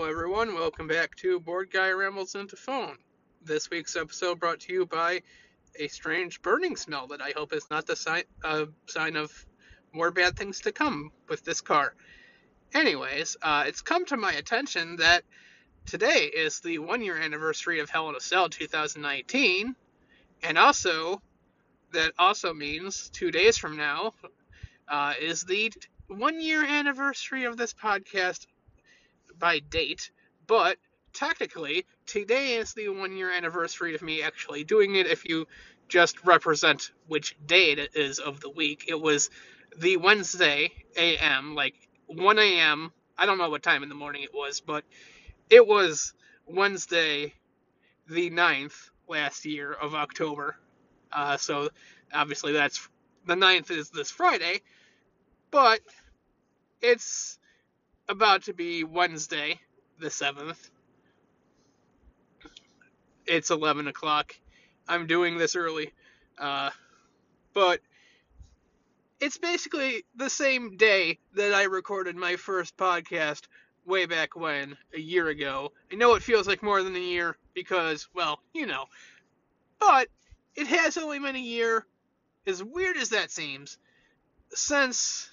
Hello, everyone. Welcome back to Board Guy Rambles into Phone. This week's episode brought to you by a strange burning smell that I hope is not the sign, uh, sign of more bad things to come with this car. Anyways, uh, it's come to my attention that today is the one year anniversary of Hell in a Cell 2019, and also that also means two days from now uh, is the one year anniversary of this podcast by date, but technically today is the one year anniversary of me actually doing it if you just represent which day it is of the week. It was the Wednesday AM, like 1 a.m. I don't know what time in the morning it was, but it was Wednesday the 9th last year of October. Uh, so obviously that's the 9th is this Friday, but it's about to be Wednesday the 7th. It's 11 o'clock. I'm doing this early. Uh, but it's basically the same day that I recorded my first podcast way back when, a year ago. I know it feels like more than a year because, well, you know. But it has only been a year, as weird as that seems, since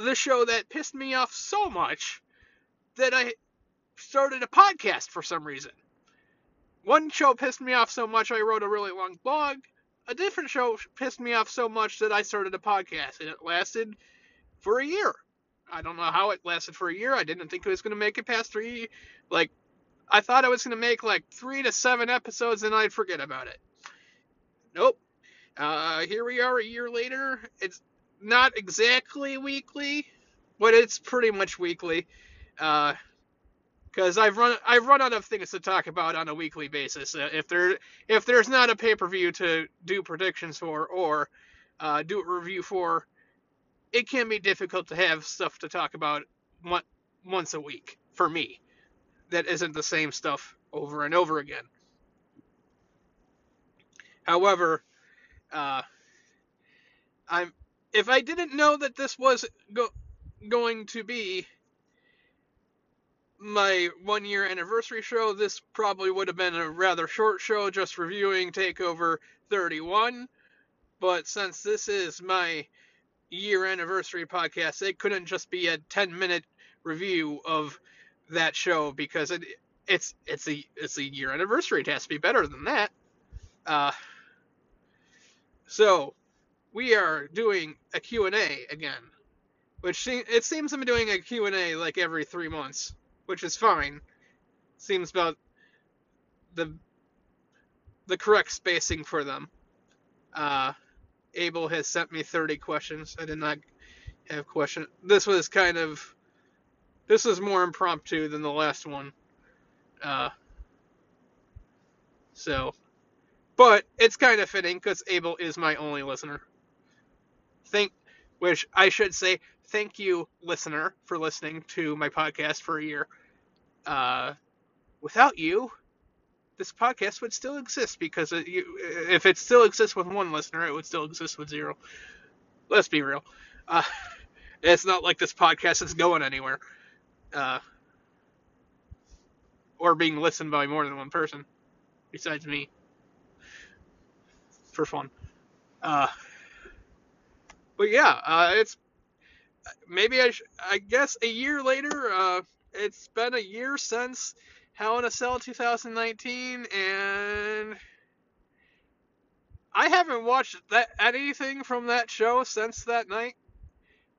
the show that pissed me off so much that I started a podcast for some reason. One show pissed me off so much I wrote a really long blog. A different show pissed me off so much that I started a podcast, and it lasted for a year. I don't know how it lasted for a year. I didn't think it was going to make it past three. Like, I thought I was going to make like three to seven episodes and I'd forget about it. Nope. Uh, here we are a year later. It's not exactly weekly, but it's pretty much weekly. Uh, because I've run I've run out of things to talk about on a weekly basis. Uh, if there if there's not a pay per view to do predictions for or uh, do a review for, it can be difficult to have stuff to talk about one, once a week for me. That isn't the same stuff over and over again. However, uh, I'm if I didn't know that this was go, going to be my one year anniversary show, this probably would have been a rather short show, just reviewing Takeover 31. But since this is my year anniversary podcast, it couldn't just be a 10 minute review of that show because it it's it's a it's a year anniversary. It has to be better than that. Uh, so we are doing a Q&A again, which it seems I'm doing a Q&A like every three months, which is fine. Seems about the the correct spacing for them. Uh, Abel has sent me 30 questions. I did not have question. This was kind of this was more impromptu than the last one. Uh, so, but it's kind of fitting because Abel is my only listener thank which I should say thank you listener for listening to my podcast for a year. Uh, without you, this podcast would still exist because it, you, if it still exists with one listener, it would still exist with zero. Let's be real. Uh, it's not like this podcast is going anywhere. Uh, or being listened by more than one person besides me for fun. Uh, but yeah, uh, it's maybe I, sh- I guess a year later. Uh, it's been a year since Hell in a Cell 2019, and I haven't watched that anything from that show since that night.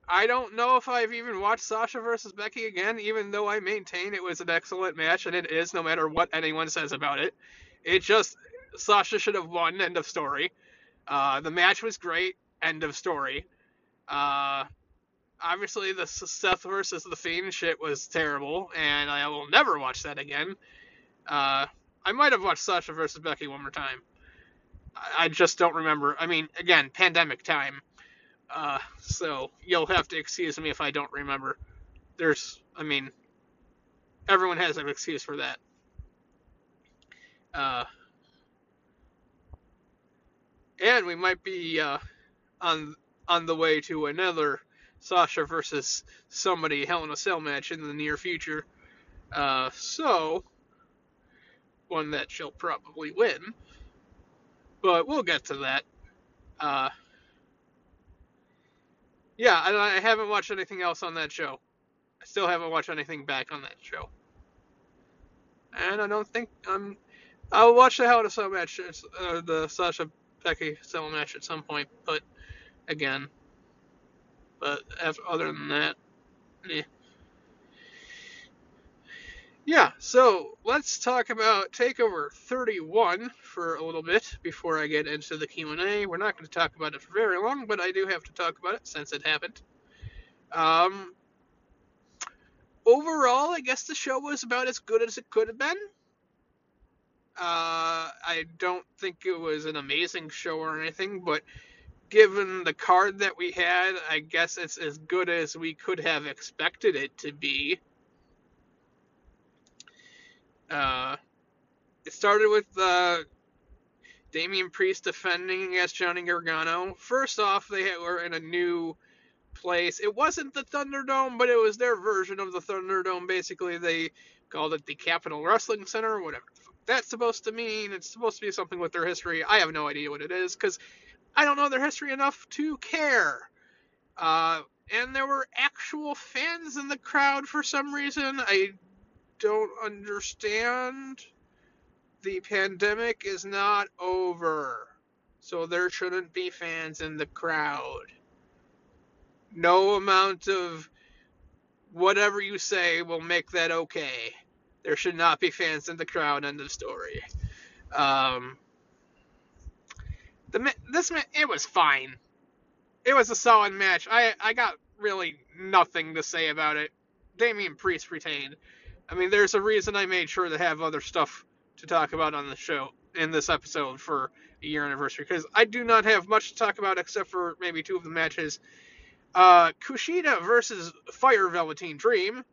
I don't know if I've even watched Sasha versus Becky again, even though I maintain it was an excellent match, and it is, no matter what anyone says about it. It just Sasha should have won. End of story. Uh, the match was great. End of story. Uh, obviously, the Seth versus the Fiend shit was terrible, and I will never watch that again. Uh, I might have watched Sasha versus Becky one more time. I, I just don't remember. I mean, again, pandemic time. Uh, so you'll have to excuse me if I don't remember. There's, I mean, everyone has an excuse for that. Uh, and we might be uh, on on the way to another Sasha versus somebody Hell in a Cell match in the near future. Uh, so, one that she'll probably win. But we'll get to that. Uh, yeah, I haven't watched anything else on that show. I still haven't watched anything back on that show. And I don't think I'm. I'll watch the Hell in a Cell match, uh, the Sasha Becky Cell match at some point, but again. But after, other than that, eh. Yeah, so let's talk about Takeover 31 for a little bit before I get into the Q&A. We're not going to talk about it for very long, but I do have to talk about it since it happened. Um, overall, I guess the show was about as good as it could have been. Uh, I don't think it was an amazing show or anything, but given the card that we had, I guess it's as good as we could have expected it to be. Uh, it started with uh, Damian Priest defending against Johnny Gargano. First off, they were in a new place. It wasn't the Thunderdome, but it was their version of the Thunderdome. Basically, they called it the Capitol Wrestling Center, whatever that's supposed to mean. It's supposed to be something with their history. I have no idea what it is because I don't know their history enough to care. Uh, and there were actual fans in the crowd for some reason. I don't understand. The pandemic is not over, so there shouldn't be fans in the crowd. No amount of whatever you say will make that okay. There should not be fans in the crowd. End of story. Um, the this it was fine. It was a solid match. I I got really nothing to say about it. Damian Priest retained. I mean, there's a reason I made sure to have other stuff to talk about on the show in this episode for a year anniversary because I do not have much to talk about except for maybe two of the matches. Uh, Kushida versus Fire Velveteen Dream.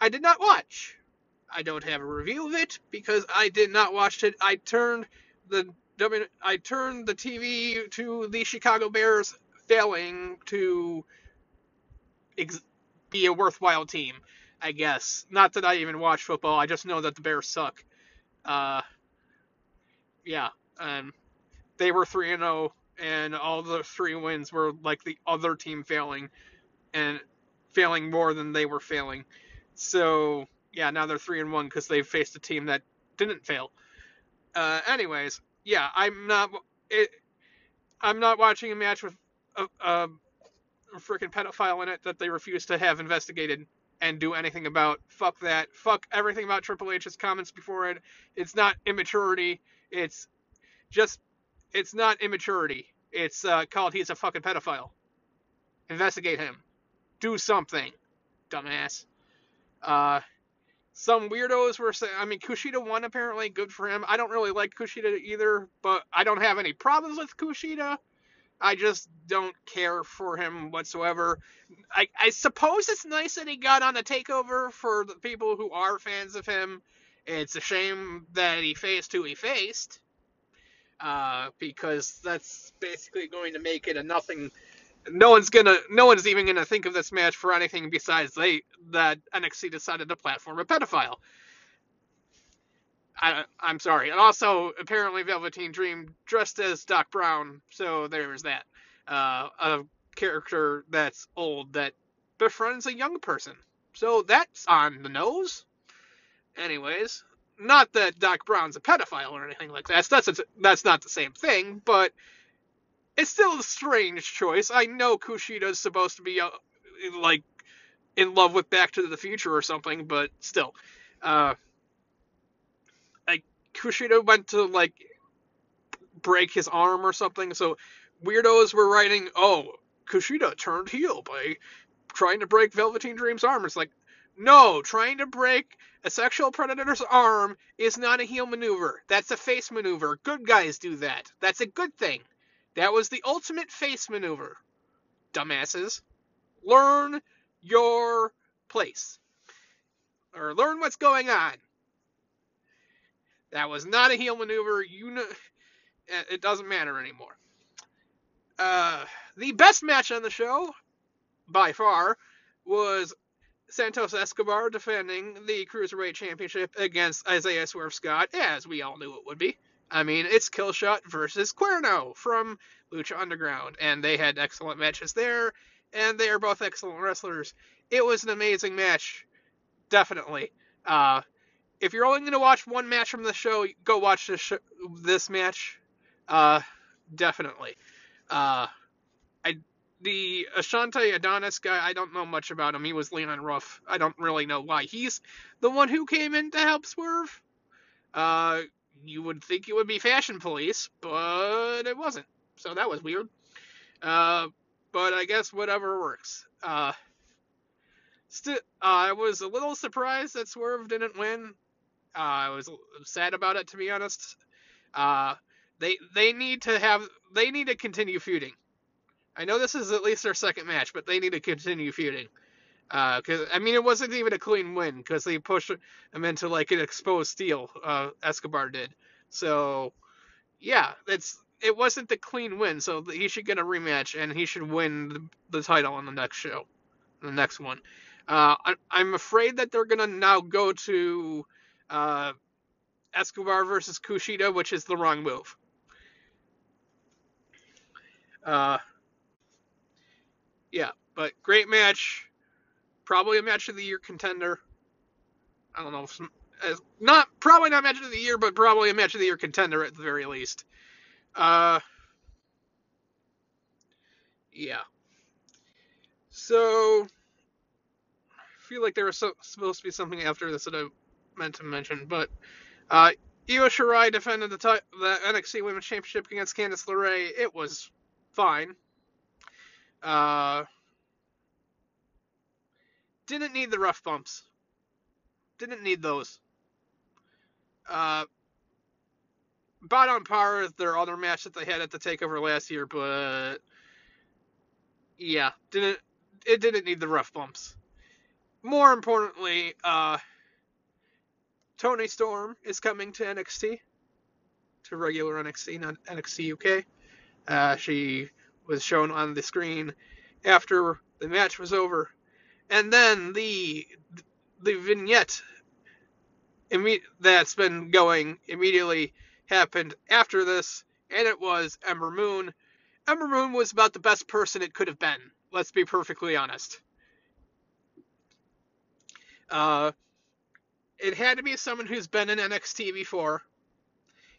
I did not watch. I don't have a review of it because I did not watch it. I turned the I turned the TV to the Chicago Bears failing to ex- be a worthwhile team. I guess not that I even watch football. I just know that the Bears suck. Uh, yeah, um, they were three and zero, oh, and all the three wins were like the other team failing, and failing more than they were failing. So yeah, now they're three and one because they faced a team that didn't fail. Uh, anyways, yeah, I'm not. It, I'm not watching a match with a, a, freaking pedophile in it that they refuse to have investigated and do anything about. Fuck that. Fuck everything about Triple H's comments before it. It's not immaturity. It's just. It's not immaturity. It's uh, called he's a fucking pedophile. Investigate him. Do something, dumbass. Uh, some weirdos were saying, I mean, Kushida won apparently, good for him. I don't really like Kushida either, but I don't have any problems with Kushida. I just don't care for him whatsoever. I, I suppose it's nice that he got on the takeover for the people who are fans of him. It's a shame that he faced who he faced, uh, because that's basically going to make it a nothing no one's gonna no one's even gonna think of this match for anything besides they that NXT decided to platform a pedophile. I, I'm sorry. And also, apparently, Velveteen Dream dressed as Doc Brown, so there's that. Uh, a character that's old that befriends a young person. So that's on the nose. Anyways, not that Doc Brown's a pedophile or anything like that. That's that's, that's not the same thing, but it's still a strange choice. I know Kushida's supposed to be uh, like in love with Back to the Future or something, but still, uh, like Kushida went to like break his arm or something, so weirdos were writing, "Oh, Kushida turned heel by trying to break Velveteen Dream's arm." It's like, no, trying to break a sexual predator's arm is not a heel maneuver. That's a face maneuver. Good guys do that. That's a good thing. That was the ultimate face maneuver. Dumbasses. Learn your place. Or learn what's going on. That was not a heel maneuver. You know, it doesn't matter anymore. Uh, the best match on the show, by far, was Santos Escobar defending the Cruiserweight Championship against Isaiah Swerve Scott, as we all knew it would be. I mean, it's Killshot versus Cuerno from Lucha Underground, and they had excellent matches there, and they are both excellent wrestlers. It was an amazing match, definitely. Uh, if you're only going to watch one match from the show, go watch this, sh- this match. Uh, definitely. Uh, I the Ashante Adonis guy, I don't know much about him. He was Leon Ruff. I don't really know why. He's the one who came in to help Swerve. You would think it would be Fashion Police, but it wasn't. So that was weird. Uh, but I guess whatever works. Uh, still, uh, I was a little surprised that Swerve didn't win. Uh, I was sad about it, to be honest. Uh, they they need to have they need to continue feuding. I know this is at least their second match, but they need to continue feuding. Because uh, I mean, it wasn't even a clean win because they pushed him into like an exposed steel. Uh, Escobar did. So yeah, it's it wasn't the clean win. So he should get a rematch and he should win the, the title on the next show, the next one. Uh, I, am afraid that they're gonna now go to uh, Escobar versus Kushida, which is the wrong move. Uh, yeah, but great match. Probably a match of the year contender. I don't know. Not probably not match of the year, but probably a match of the year contender at the very least. Uh, yeah. So, I feel like there was so, supposed to be something after this that I meant to mention, but uh, Io Shirai defended the, t- the NXT Women's Championship against Candice LeRae. It was fine. Uh, didn't need the rough bumps. Didn't need those. Uh, about on par with their other match that they had at the Takeover last year, but yeah, didn't it didn't need the rough bumps. More importantly, uh, Toni Storm is coming to NXT, to regular NXT, not NXT UK. Uh, she was shown on the screen after the match was over, and then the the vignette that's been going immediately happened after this, and it was Ember Moon. Ember Moon was about the best person it could have been. Let's be perfectly honest. Uh, it had to be someone who's been in NXT before,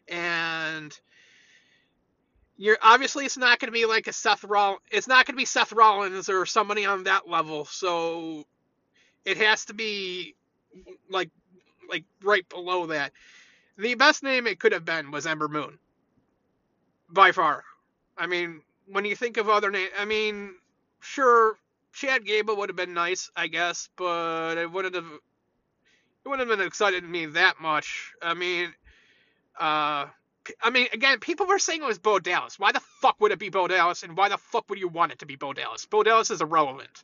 and you're obviously it's not going to be like a Seth Rollins. It's not going to be Seth Rollins or somebody on that level. So it has to be like like right below that. The best name it could have been was Ember Moon. By far. I mean, when you think of other names, I mean, sure, Chad Gable would have been nice, I guess, but it wouldn't have. It wouldn't have been excited to me that much. I mean, uh, I mean, again, people were saying it was Bo Dallas. Why the fuck would it be Bo Dallas, and why the fuck would you want it to be Bo Dallas? Bo Dallas is irrelevant,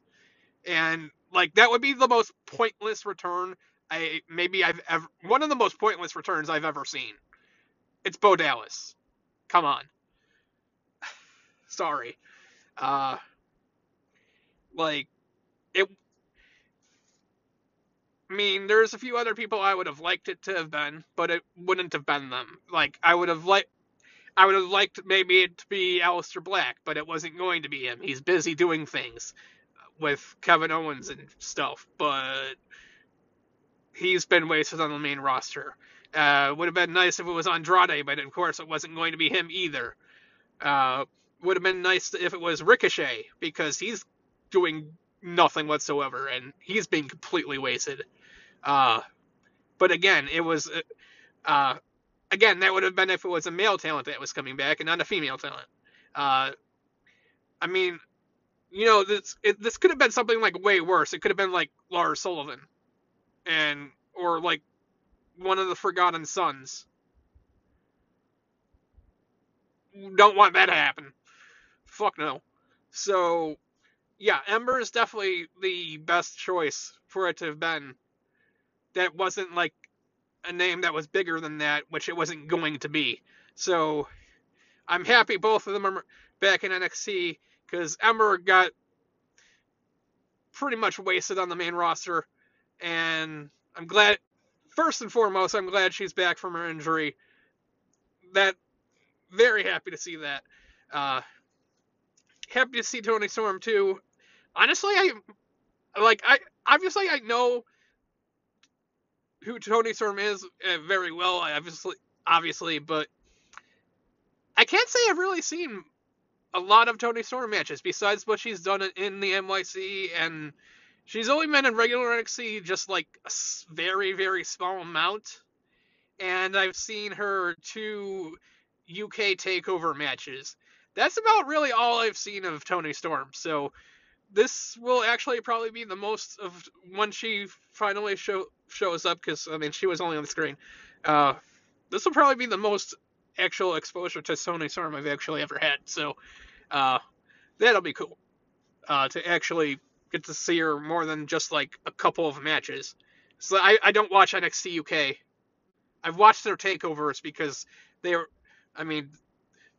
and like that would be the most pointless return I maybe I've ever one of the most pointless returns I've ever seen. It's Bo Dallas. Come on. Sorry. Uh, like it I mean, there's a few other people I would have liked it to have been, but it wouldn't have been them. Like I would have liked, I would have liked maybe it to be Aleister Black, but it wasn't going to be him. He's busy doing things with Kevin Owens and stuff, but he's been wasted on the main roster. Uh, would have been nice if it was Andrade, but of course it wasn't going to be him either. Uh, would have been nice if it was Ricochet because he's doing nothing whatsoever and he's being completely wasted. Uh, but again, it was, uh, again, that would have been if it was a male talent that was coming back and not a female talent. Uh, I mean, you know, this it, this could have been something like way worse. It could have been like Lars Sullivan, and or like one of the Forgotten Sons. Don't want that to happen. Fuck no. So, yeah, Ember is definitely the best choice for it to have been that wasn't like a name that was bigger than that, which it wasn't going to be. So I'm happy both of them are back in NXT because Ember got pretty much wasted on the main roster. And I'm glad, first and foremost, I'm glad she's back from her injury. That, very happy to see that. Uh, happy to see Toni Storm too. Honestly, I like I obviously I know who Toni Storm is uh, very well. Obviously, obviously, but I can't say I've really seen a lot of Toni Storm matches besides what she's done in the MYC, and she's only been in regular NXT just like a very very small amount. And I've seen her two UK Takeover matches. That's about really all I've seen of Toni Storm. So this will actually probably be the most of when she finally show, shows up because I mean she was only on the screen. Uh, this will probably be the most actual exposure to Toni Storm I've actually ever had. So uh, that'll be cool uh, to actually get to see her more than just like a couple of matches. So I, I don't watch NXT UK. I've watched their takeovers because they're, I mean,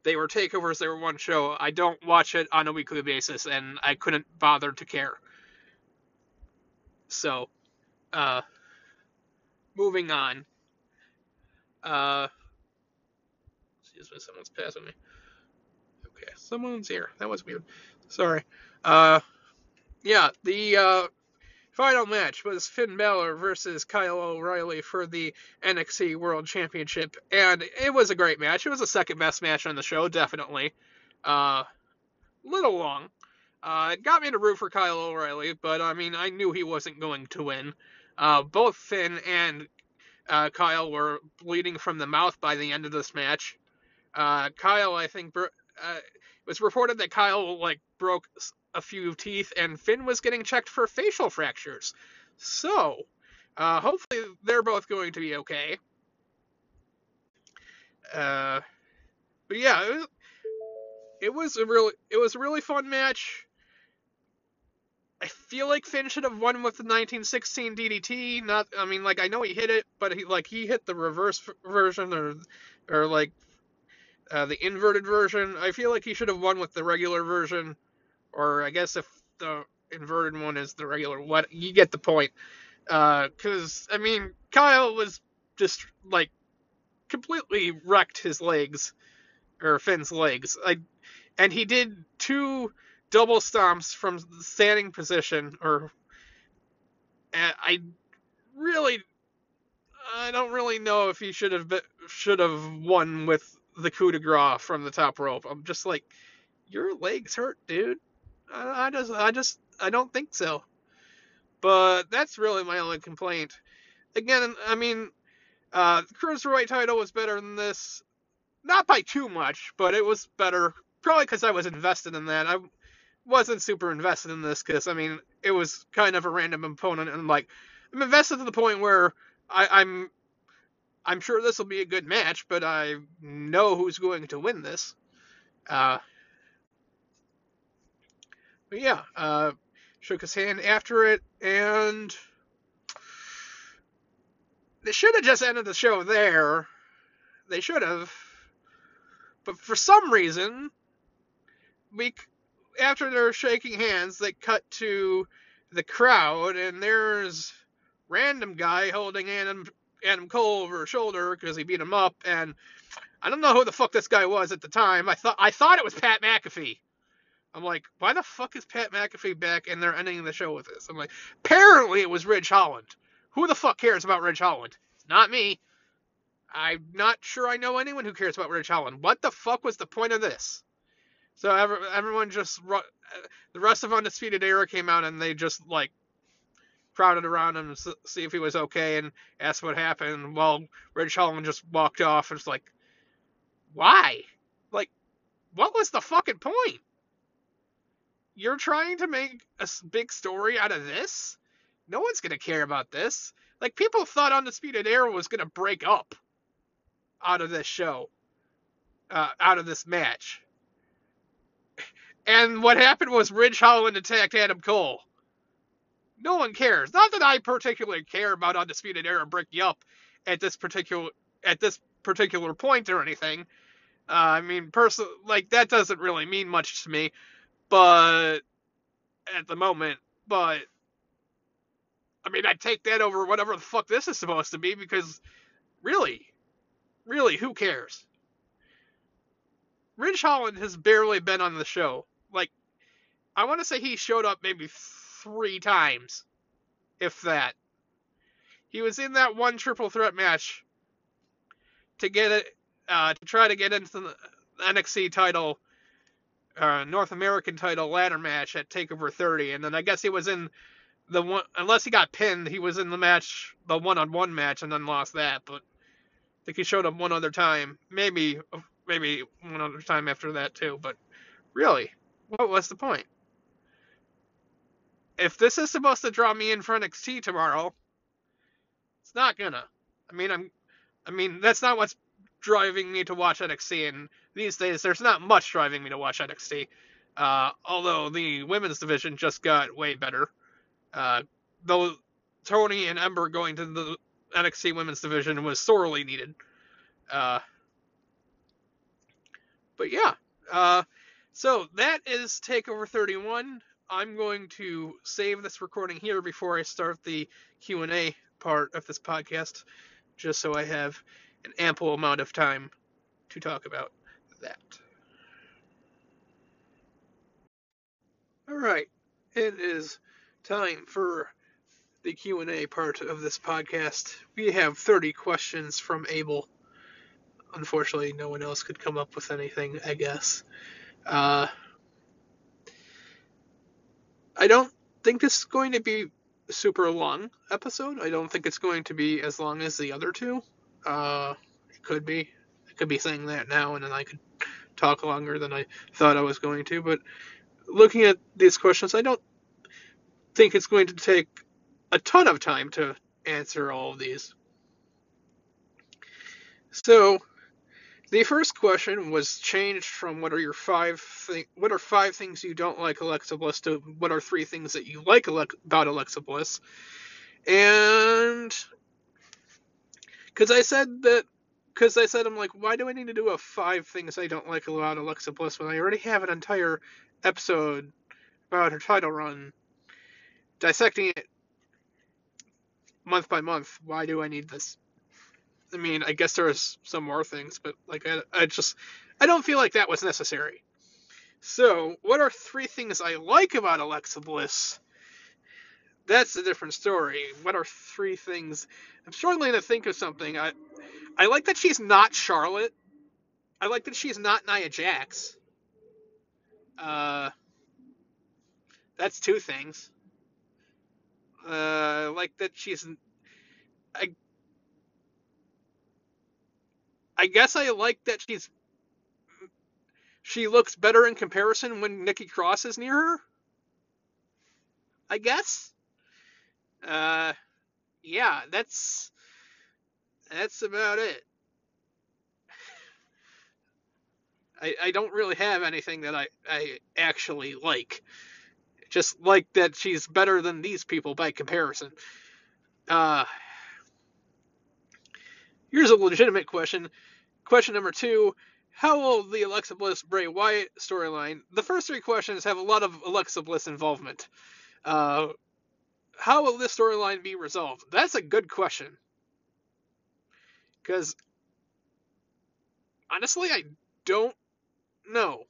they were takeovers. They were one show. I don't watch it on a weekly basis, and I couldn't bother to care. So, uh, moving on. Uh, excuse me, someone's passing me. Okay, someone's here. That was weird. Sorry. Uh, yeah, the uh, final match was Finn Balor versus Kyle O'Reilly for the NXT World Championship, and it was a great match. It was the second best match on the show, definitely. Uh, little long. Uh, it got me to root for Kyle O'Reilly, but I mean, I knew he wasn't going to win. Uh, both Finn and uh, Kyle were bleeding from the mouth by the end of this match. Uh, Kyle, I think, uh, it was reported that Kyle like broke a few teeth, and Finn was getting checked for facial fractures. So, uh, hopefully they're both going to be okay. Uh, but yeah, it was, it was a really it was a really fun match. I feel like Finn should have won with the 1916 DDT. Not, I mean, like I know he hit it, but he like he hit the reverse version or or like uh, the inverted version. I feel like he should have won with the regular version, or I guess if the inverted one is the regular, what you get the point. Because uh, I mean, Kyle was just like completely wrecked his legs or Finn's legs. I and he did two double stomps from the standing position, or I really I don't really know if he should have should have won with the coup de grace from the top rope. I'm just like, your legs hurt, dude. I, just, I just, I don't think so. But that's really my only complaint. Again, I mean, uh, the cruiserweight title was better than this, not by too much, but it was better. Probably because I was invested in that. I wasn't super invested in this because I mean, it was kind of a random opponent, and like, I'm invested to the point where I, I'm I'm sure this will be a good match, but I know who's going to win this. Uh, but yeah, uh, shook his hand after it, and they should have just ended the show there. They should have, but for some reason, we after they're shaking hands, they cut to the crowd, and there's random guy holding Adam Adam Cole over his shoulder because he beat him up, and I don't know who the fuck this guy was at the time. I thought I thought it was Pat McAfee. I'm like, why the fuck is Pat McAfee back and they're ending the show with this? I'm like, apparently it was Ridge Holland. Who the fuck cares about Ridge Holland? Not me. I'm not sure I know anyone who cares about Ridge Holland. What the fuck was the point of this? So everyone just the rest of Undisputed Era came out and they just like crowded around him to see if he was okay and asked what happened. Well, Ridge Holland just walked off and was like, why? Like, what was the fucking point? You're trying to make a big story out of this? No one's going to care about this. Like, people thought Undisputed Era was going to break up out of this show, uh, out of this match. And what happened was Ridge Holland attacked Adam Cole no one cares. Not that I particularly care about Undisputed Era breaking up at this particular at this particular point or anything. Uh, I mean, personally, like that doesn't really mean much to me. But at the moment, but I mean, I'd take that over whatever the fuck this is supposed to be because really, really, who cares? Ridge Holland has barely been on the show. Like, I want to say he showed up maybe three times, if that. He was in that one triple threat match to get it, uh, to try to get into the NXT title, uh, North American title ladder match at Takeover 30, and then I guess he was in the one, unless he got pinned, he was in the match, the one-on-one match, and then lost that. But I think he showed up one other time, maybe, maybe one other time after that too. But really, what was the point? If this is supposed to draw me in for NXT tomorrow, it's not gonna. I mean, I'm. I mean, that's not what's driving me to watch NXT. And these days, there's not much driving me to watch NXT. Uh, although the women's division just got way better. Uh, though Toni and Ember going to the NXT women's division was sorely needed. Uh, but yeah, uh, so that is Takeover 31. I'm going to save this recording here before I start the Q&A part of this podcast, just so I have an ample amount of time to talk about that. All right, it is time for the Q&A part of this podcast. We have 30 questions from Abel. Unfortunately, no one else could come up with anything, I guess. Uh, I don't think this is going to be a super long episode. I don't think it's going to be as long as the other two. Uh, it could be. I could be saying that now, and then I could talk longer than I thought I was going to. But looking at these questions, I don't think it's going to take a ton of time to answer all of these. So, the first question was changed from what are your five thing, what are five things you don't like Alexa Bliss to what are three things that you like about Alexa Bliss, and because I said that because I said I'm like why do I need to do a five things I don't like about Alexa Bliss when I already have an entire episode about her title run dissecting it month by month. Why do I need this? I mean, I guess there's some more things, but like I, I just I don't feel like that was necessary. So, what are three things I like about Alexa Bliss? That's a different story. What are three things? I'm struggling to think of something. I I like that she's not Charlotte. I like that she's not Nia Jax. Uh, that's two things. Uh, like that she's. I. I guess I like that she's. She looks better in comparison when Nikki Cross is near her. I guess. Uh, yeah, that's that's about it. I, I don't really have anything that I, I actually like. Just like that she's better than these people by comparison. Uh, here's a legitimate question. Question number two How will the Alexa Bliss Bray Wyatt storyline? The first three questions have a lot of Alexa Bliss involvement. Uh, how will this storyline be resolved? That's a good question. Because honestly, I don't know.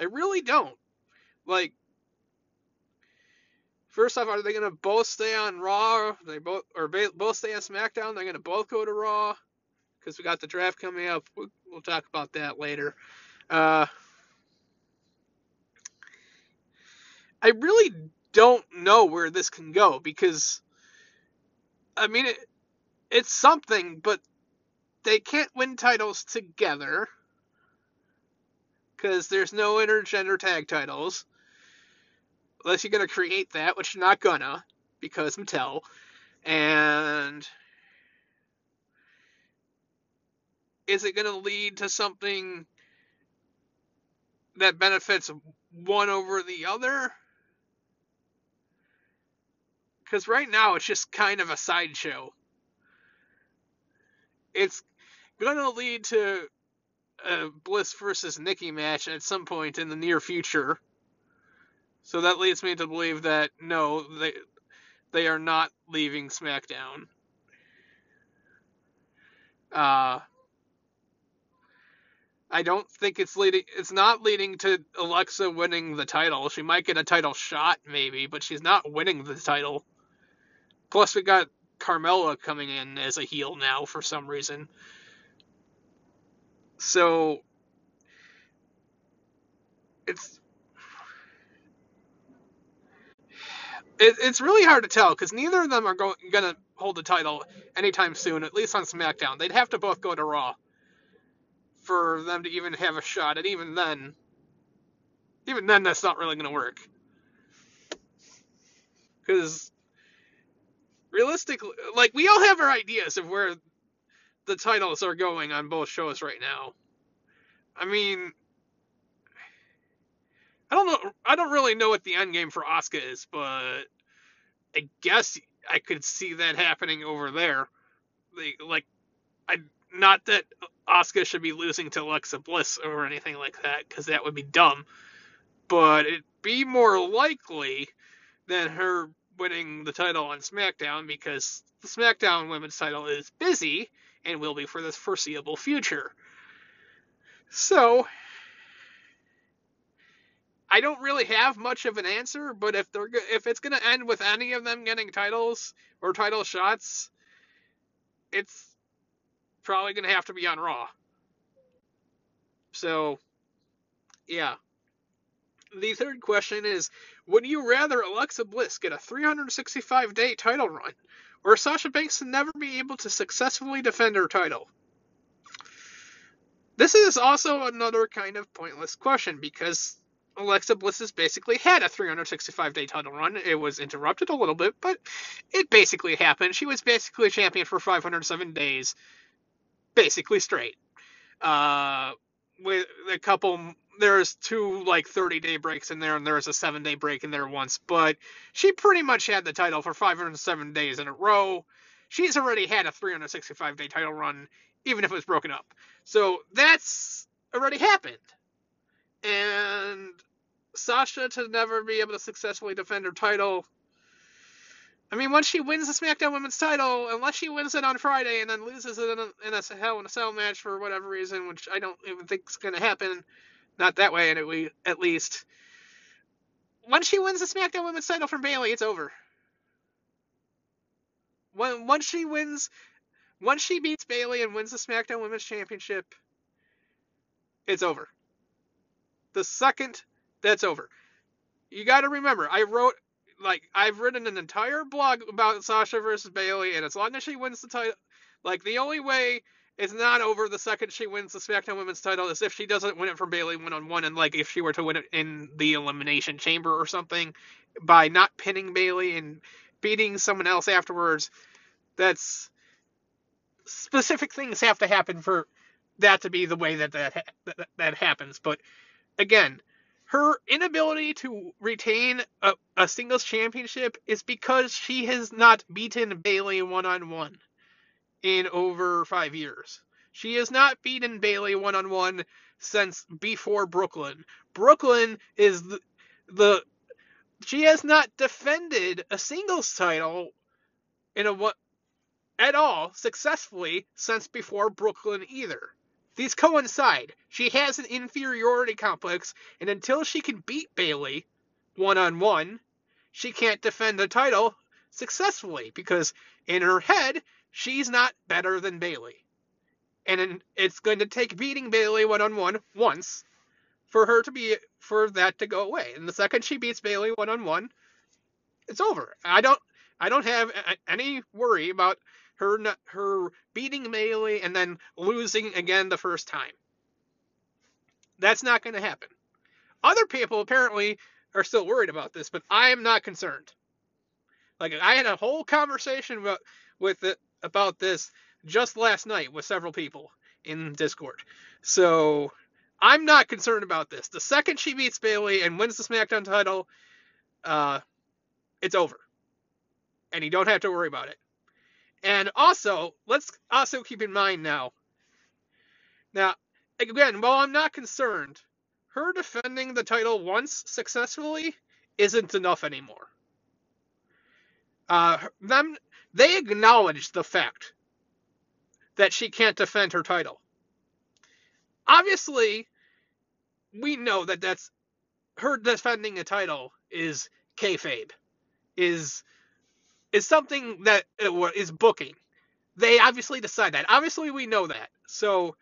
I really don't. Like, first off, are they gonna both stay on Raw? They both or both stay on SmackDown? They're gonna both go to Raw because we got the draft coming up. We'll, we'll talk about that later. Uh, I really don't know where this can go because, I mean, it, it's something, but they can't win titles together because there's no intergender tag titles. Unless you're going to create that, which you're not gonna, because Mattel. And is it going to lead to something that benefits one over the other? Because right now it's just kind of a sideshow. It's going to lead to a Bliss versus Nikki match at some point in the near future. So that leads me to believe that no, they they are not leaving SmackDown. Uh, I don't think it's leading. It's not leading to Alexa winning the title. She might get a title shot, maybe, but she's not winning the title. Plus, we got Carmella coming in as a heel now for some reason. So it's it, it's really hard to tell because neither of them are going to hold the title anytime soon. At least on SmackDown, they'd have to both go to Raw for them to even have a shot. And even then, even then, that's not really going to work because realistically, like we all have our ideas of where the titles are going on both shows right now. I mean, I don't know. I don't really know what the end game for Asuka is, but I guess I could see that happening over there. Like, I not that Asuka should be losing to Alexa Bliss or anything like that, because that would be dumb. But it'd be more likely than her winning the title on SmackDown because the SmackDown Women's title is busy and will be for the foreseeable future. So, I don't really have much of an answer, but if they're if it's going to end with any of them getting titles or title shots, it's probably going to have to be on Raw. So, yeah. The third question is Would you rather Alexa Bliss get a 365 day title run, or Sasha Banks never be able to successfully defend her title? This is also another kind of pointless question because Alexa Bliss has basically had a 365 day title run. It was interrupted a little bit, but it basically happened. She was basically champion for 507 days, basically straight. Uh, with a couple, there's two like 30 day breaks in there, and there's a seven day break in there once, but she pretty much had the title for 507 days in a row. She's already had a 365 day title run, even if it was broken up. So that's already happened. And Sasha to never be able to successfully defend her title. I mean, once she wins the SmackDown Women's title, unless she wins it on Friday and then loses it in a, in a Hell in a Cell match for whatever reason, which I don't even think is going to happen, not that way, anyway, at least. Once she wins the SmackDown Women's title from Bayley, it's over. When once she wins, once she beats Bayley and wins the SmackDown Women's Championship, it's over. The second that's over. You got to remember, I wrote like I've written an entire blog about Sasha versus Bayley, and as long as she wins the title, like the only way it's not over the second she wins the SmackDown Women's title is if she doesn't win it from Bayley one on one, and like if she were to win it in the Elimination Chamber or something by not pinning Bayley and beating someone else afterwards. That's specific things have to happen for that to be the way that that that, that happens. But again, her inability to retain a, a singles championship is because she has not beaten Bayley one on one in over five years. She has not beaten Bayley one on one since before Brooklyn. Brooklyn is the, the she has not defended a singles title in a at all successfully since before Brooklyn either. These coincide. She has an inferiority complex, and until she can beat Bayley one on one, she can't defend the title successfully because in her head, she's not better than Bayley. And it's going to take beating Bayley one on one once for her to be for that to go away. And the second she beats Bayley one on one, it's over. I don't I don't have any worry about her her beating Bayley and then losing again the first time. That's not going to happen. Other people apparently are still worried about this, but I am not concerned. Like I had a whole conversation about with it, about this just last night with several people in Discord. So I'm not concerned about this. The second she beats Bayley and wins the SmackDown title, uh, it's over, and you don't have to worry about it. And also, let's also keep in mind now. Now, again, while I'm not concerned, her defending the title once successfully isn't enough anymore. Uh, them they acknowledge the fact that she can't defend her title. Obviously, we know that that's her defending a title is kayfabe, is is something that uh, is booking. They obviously decide that. Obviously, we know that. So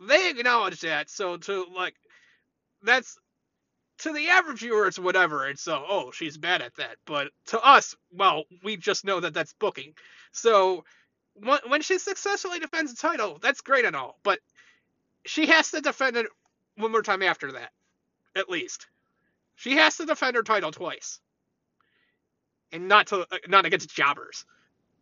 they acknowledge that. So to like, that's to the average viewer, it's whatever. It's uh, oh, she's bad at that. But to us, well, we just know that that's booking. So when she successfully defends the title, that's great and all. But she has to defend it one more time after that, at least. She has to defend her title twice, and not to not against jobbers.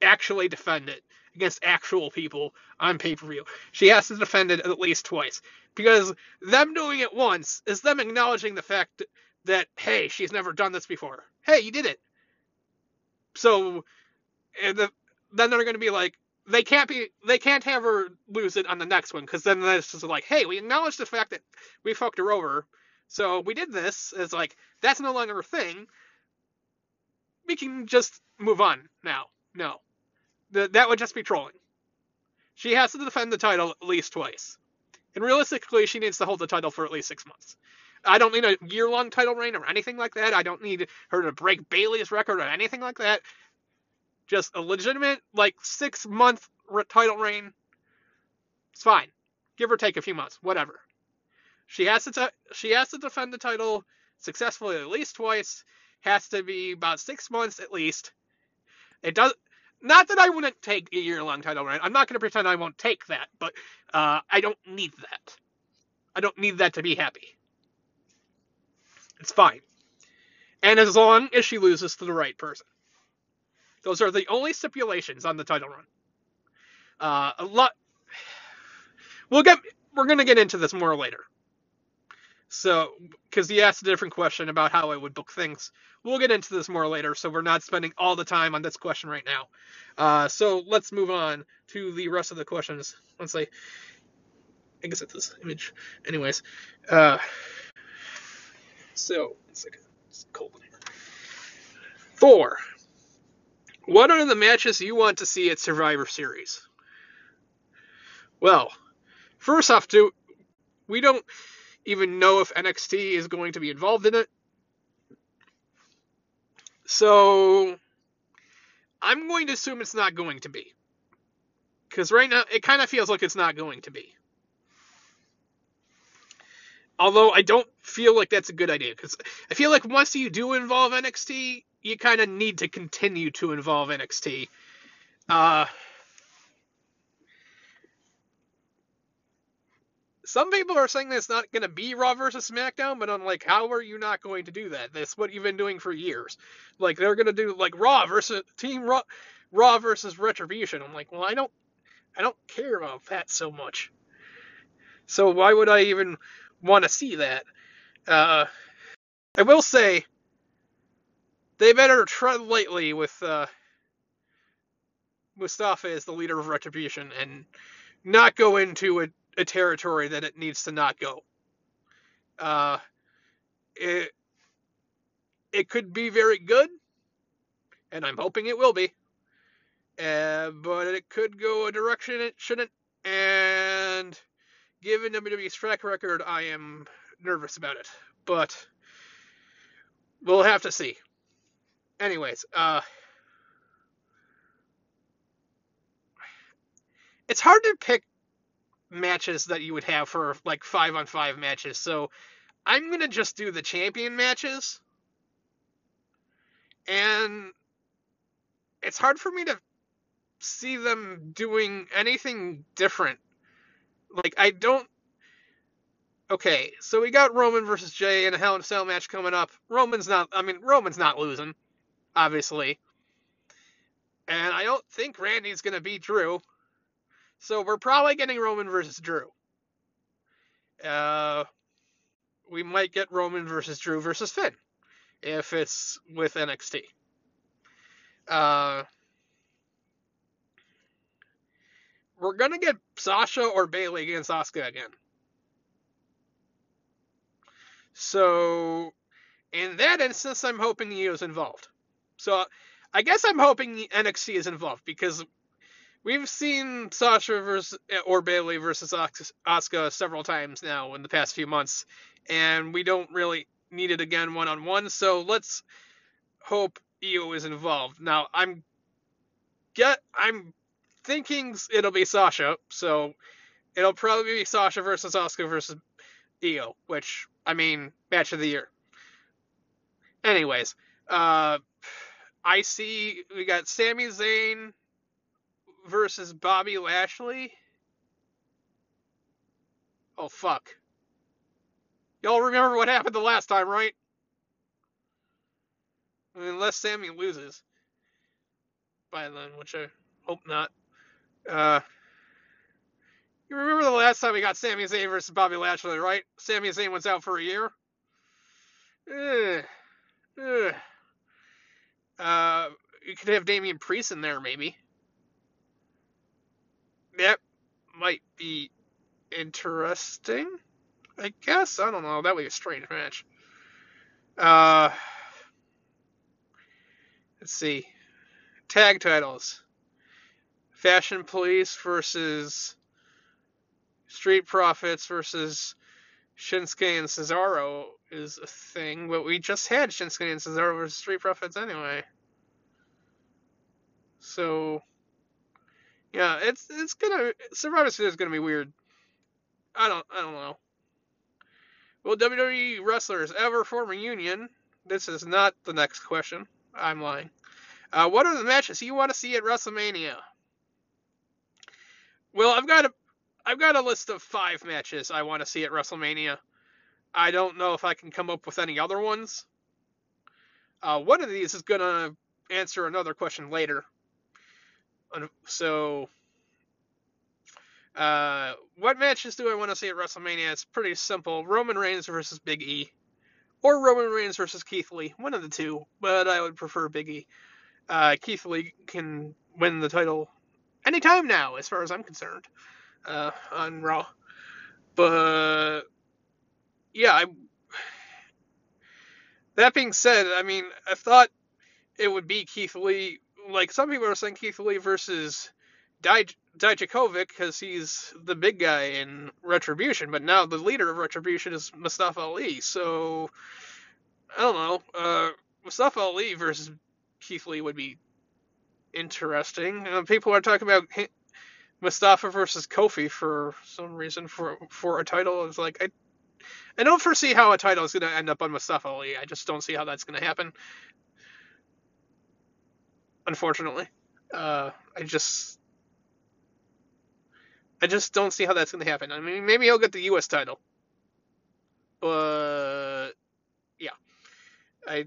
Actually defend it against actual people on pay per view. She has to defend it at least twice because them doing it once is them acknowledging the fact that hey, she's never done this before. Hey, you did it. So, the, then they're going to be like, they can't be, they can't have her lose it on the next one because then this just like, hey, we acknowledge the fact that we fucked her over, so we did this. It's like that's no longer a thing. We can just move on now. No, that would just be trolling. She has to defend the title at least twice. And realistically, she needs to hold the title for at least six months. I don't need a year long title reign or anything like that. I don't need her to break Bayley's record or anything like that. Just a legitimate, like, six month title reign. It's fine. Give or take a few months, whatever. She has to t- she has to defend the title successfully at least twice. Has to be about six months at least. It does not that I wouldn't take a year long title run. I'm not going to pretend I won't take that, but uh, I don't need that. I don't need that to be happy. It's fine. And as long as she loses to the right person. Those are the only stipulations on the title run. Uh, a lot. We'll get. We're going to get into this more later. So, because he asked a different question about how I would book things. We'll get into this more later, so we're not spending all the time on this question right now. Uh, so let's move on to the rest of the questions. Let's say, I guess it's this image. Anyways, uh, so it's like it's cold in here. Four. What are the matches you want to see at Survivor Series? Well, first off, do we don't even know if NXT is going to be involved in it. So I'm going to assume it's not going to be. Because right now, it kind of feels like it's not going to be. Although I don't feel like that's a good idea. Because I feel like once you do involve NXT, you kind of need to continue to involve NXT. Uh, some people are saying that it's not going to be Raw versus SmackDown, but I'm like, how are you not going to do that? That's what you've been doing for years. Like they're going to do like Raw versus Team Raw, Raw versus Retribution. I'm like, well, I don't, I don't care about that so much. So why would I even want to see that? Uh, I will say, they better tread lightly with uh, Mustafa as the leader of Retribution and not go into a a territory that it needs to not go. Uh, it it could be very good, and I'm hoping it will be. Uh, but it could go a direction it shouldn't. And given WWE's track record, I am nervous about it. But we'll have to see. Anyways, uh, it's hard to pick matches that you would have for like five on five matches. So I'm gonna just do the champion matches. And it's hard for me to see them doing anything different. Like I don't Okay, so we got Roman versus Jey in a Hell in a Cell match coming up. Roman's not I mean Roman's not losing, obviously. And I don't think Randy's gonna beat Drew. So we're probably getting Roman versus Drew. Uh, we might get Roman versus Drew versus Finn if it's with NXT. Uh, we're gonna get Sasha or Bayley against Asuka again. So In that instance, I'm hoping Io's involved. So I guess I'm hoping NXT is involved because we've seen Sasha versus or Bayley versus Asuka several times now in the past few months, and we don't really need it again one on one. So let's hope Io is involved. Now I'm get I'm thinking it'll be Sasha, so it'll probably be Sasha versus Asuka versus Io, which I mean match of the year. Anyways, uh, I see we got Sami Zayn versus Bobby Lashley. Oh fuck. Y'all remember what happened the last time, right? I mean, unless Sami loses by then, which I hope not. Uh, you remember the last time we got Sami Zayn versus Bobby Lashley, right? Sami Zayn was out for a year. Ugh. Ugh. Uh, you could have Damian Priest in there, maybe. That might be interesting. I guess I don't know. That would be a strange match. Uh, let's see. Tag titles. Fashion Police versus Street Profits versus Shinsuke and Cesaro is a thing, but we just had Shinsuke and Cesaro versus Street Profits anyway. So yeah, it's it's gonna Survivor Series is gonna be weird. I don't I don't know. Will WWE wrestlers ever form a union? This is not the next question. I'm lying. Uh, what are the matches you want to see at WrestleMania? Well, I've got a I've got a list of five matches I want to see at WrestleMania. I don't know if I can come up with any other ones. Uh, one of these is gonna answer another question later. So, uh, what matches do I want to see at WrestleMania? It's pretty simple: Roman Reigns versus Big E, or Roman Reigns versus Keith Lee. One of the two, but I would prefer Big E. Uh, Keith Lee can win the title anytime now, as far as I'm concerned, uh, on Raw. But yeah, I. That being said, I mean, I thought it would be Keith Lee. Like some people are saying, Keith Lee versus Dij- Dijakovic because he's the big guy in Retribution, but now the leader of Retribution is Mustafa Ali. So I don't know. Uh, Mustafa Ali versus Keith Lee would be interesting. Uh, people are talking about Mustafa versus Kofi for some reason for for a title. It's like I I don't foresee how a title is going to end up on Mustafa Ali. I just don't see how that's going to happen. Unfortunately, uh, I just I just don't see how that's going to happen. I mean, maybe he'll get the U.S. title, but yeah, I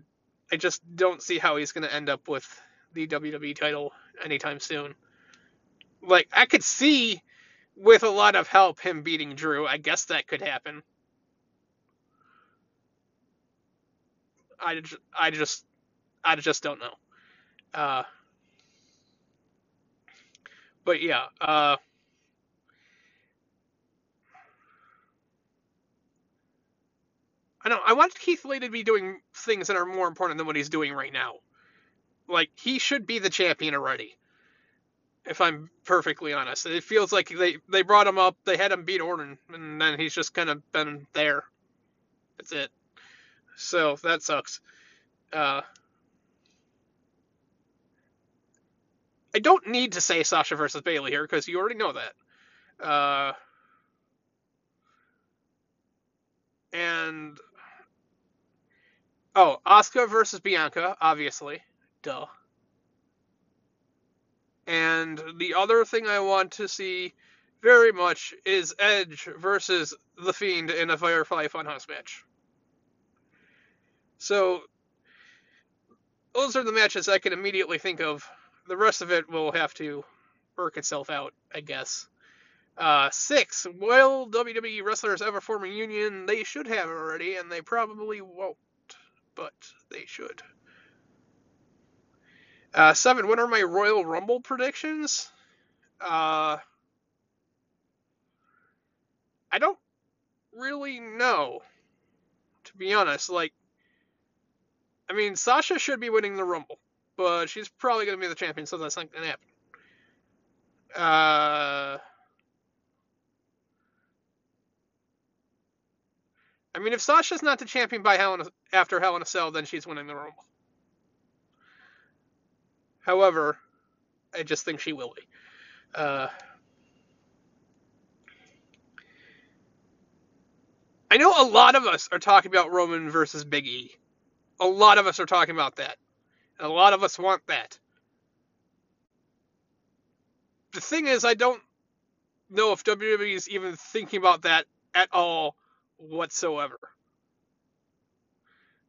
I just don't see how he's going to end up with the WWE title anytime soon. Like I could see with a lot of help him beating Drew. I guess that could happen. I, I just I just don't know. Uh, but yeah, uh, I know I want Keith Lee to be doing things that are more important than what he's doing right now. Like he should be the champion already. If I'm perfectly honest, it feels like they they brought him up, they had him beat Orton, and then he's just kind of been there. That's it. So that sucks. Uh, I don't need to say Sasha versus Bayley here because you already know that. Uh, and oh, Asuka versus Bianca, obviously, duh. And the other thing I want to see very much is Edge versus The Fiend in a Firefly Funhouse match. So those are the matches I can immediately think of. The rest of it will have to work itself out, I guess. Uh, six, will WWE wrestlers ever form a union? They should have already, and they probably won't, but they should. Uh, seven, what are my Royal Rumble predictions? Uh, I don't really know, to be honest. Like, I mean, Sasha should be winning the Rumble, but she's probably going to be the champion, so that's not going to happen. Uh, I mean, if Sasha's not the champion by Hell in a, after Hell in a Cell, then she's winning the Rumble. However, I just think she will be. Uh, I know a lot of us are talking about Roman versus Big E. A lot of us are talking about that. A lot of us want that. The thing is, I don't know if WWE is even thinking about that at all whatsoever.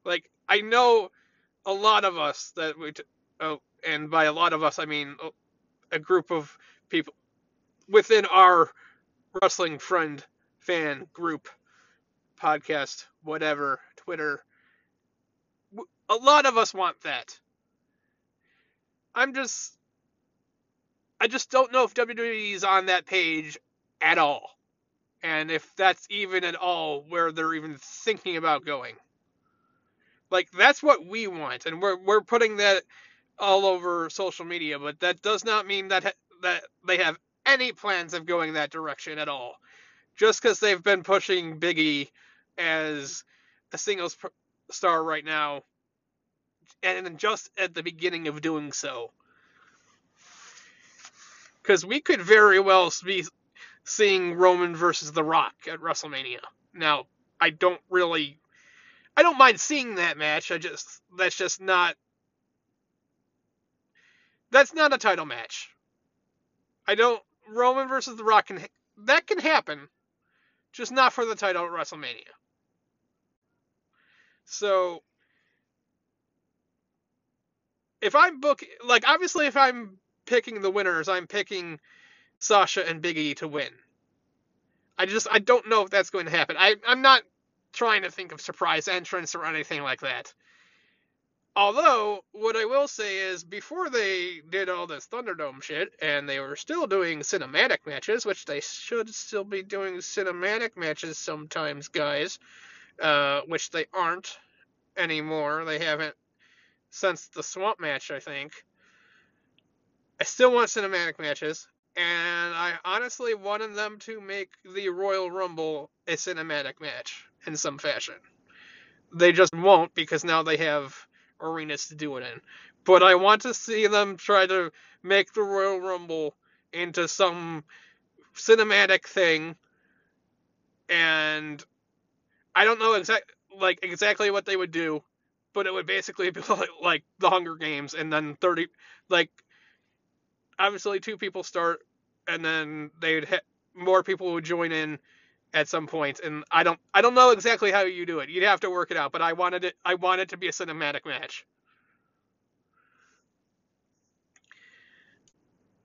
Like, I know a lot of us that we, t- oh, and by a lot of us, I mean a group of people within our wrestling friend fan group, podcast, whatever, Twitter. A lot of us want that. I'm just, I just don't know if WWE is on that page at all. And if that's even at all where they're even thinking about going. Like that's what we want, and we're we're putting that all over social media, but that does not mean that that they have any plans of going that direction at all. Just because they've been pushing Biggie as a singles star right now, and then just at the beginning of doing so. Because we could very well be seeing Roman versus The Rock at WrestleMania. Now, I don't really, I don't mind seeing that match. I just that's just not that's not a title match. I don't Roman versus The Rock can that can happen, just not for the title at WrestleMania. So if I'm book like obviously if I'm picking the winners, I'm picking Sasha and Big E to win. I just I don't know if that's going to happen. I I'm not trying to think of surprise entrance or anything like that. Although, what I will say is, before they did all this Thunderdome shit, and they were still doing cinematic matches, which they should still be doing cinematic matches sometimes, guys, uh, which they aren't anymore. They haven't since the Swamp match, I think. I still want cinematic matches, and I honestly wanted them to make the Royal Rumble a cinematic match in some fashion. They just won't because now they have arenas to do it in. But I want to see them try to make the Royal Rumble into some cinematic thing. And I don't know exact like exactly what they would do, but it would basically be like, like the Hunger Games, and then thirty like obviously two people start, and then they'd hit, more people would join in at some point, and I don't I don't know exactly how you do it. You'd have to work it out, but I wanted it I wanted to be a cinematic match.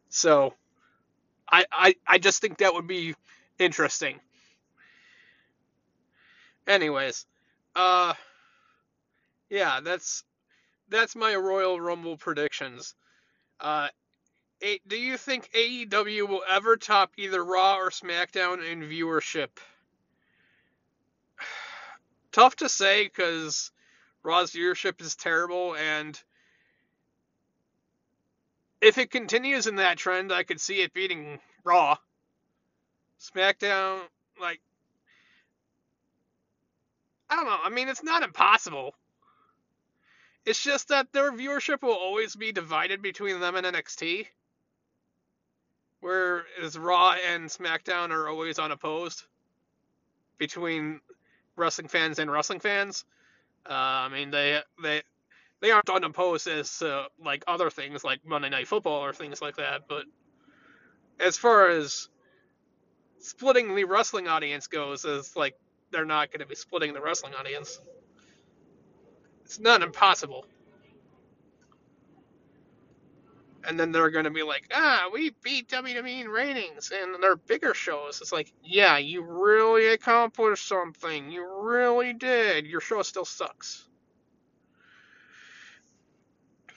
So I I I just think that would be interesting. Anyways, uh yeah, that's that's my Royal Rumble predictions. Uh do you think AEW will ever top either Raw or SmackDown in viewership? Tough to say because Raw's viewership is terrible, and if it continues in that trend, I could see it beating Raw. SmackDown, like, I don't know. I mean, it's not impossible. It's just that their viewership will always be divided between them and NXT. Whereas Raw and SmackDown are always unopposed between wrestling fans and wrestling fans. Uh, I mean, they they they aren't unopposed as uh, like other things like Monday Night Football or things like that. But as far as splitting the wrestling audience goes, is like they're not going to be splitting the wrestling audience. It's not impossible and then they're going to be like, ah, we beat WWE in ratings and their bigger shows. It's like, yeah, you really accomplished something. You really did. Your show still sucks.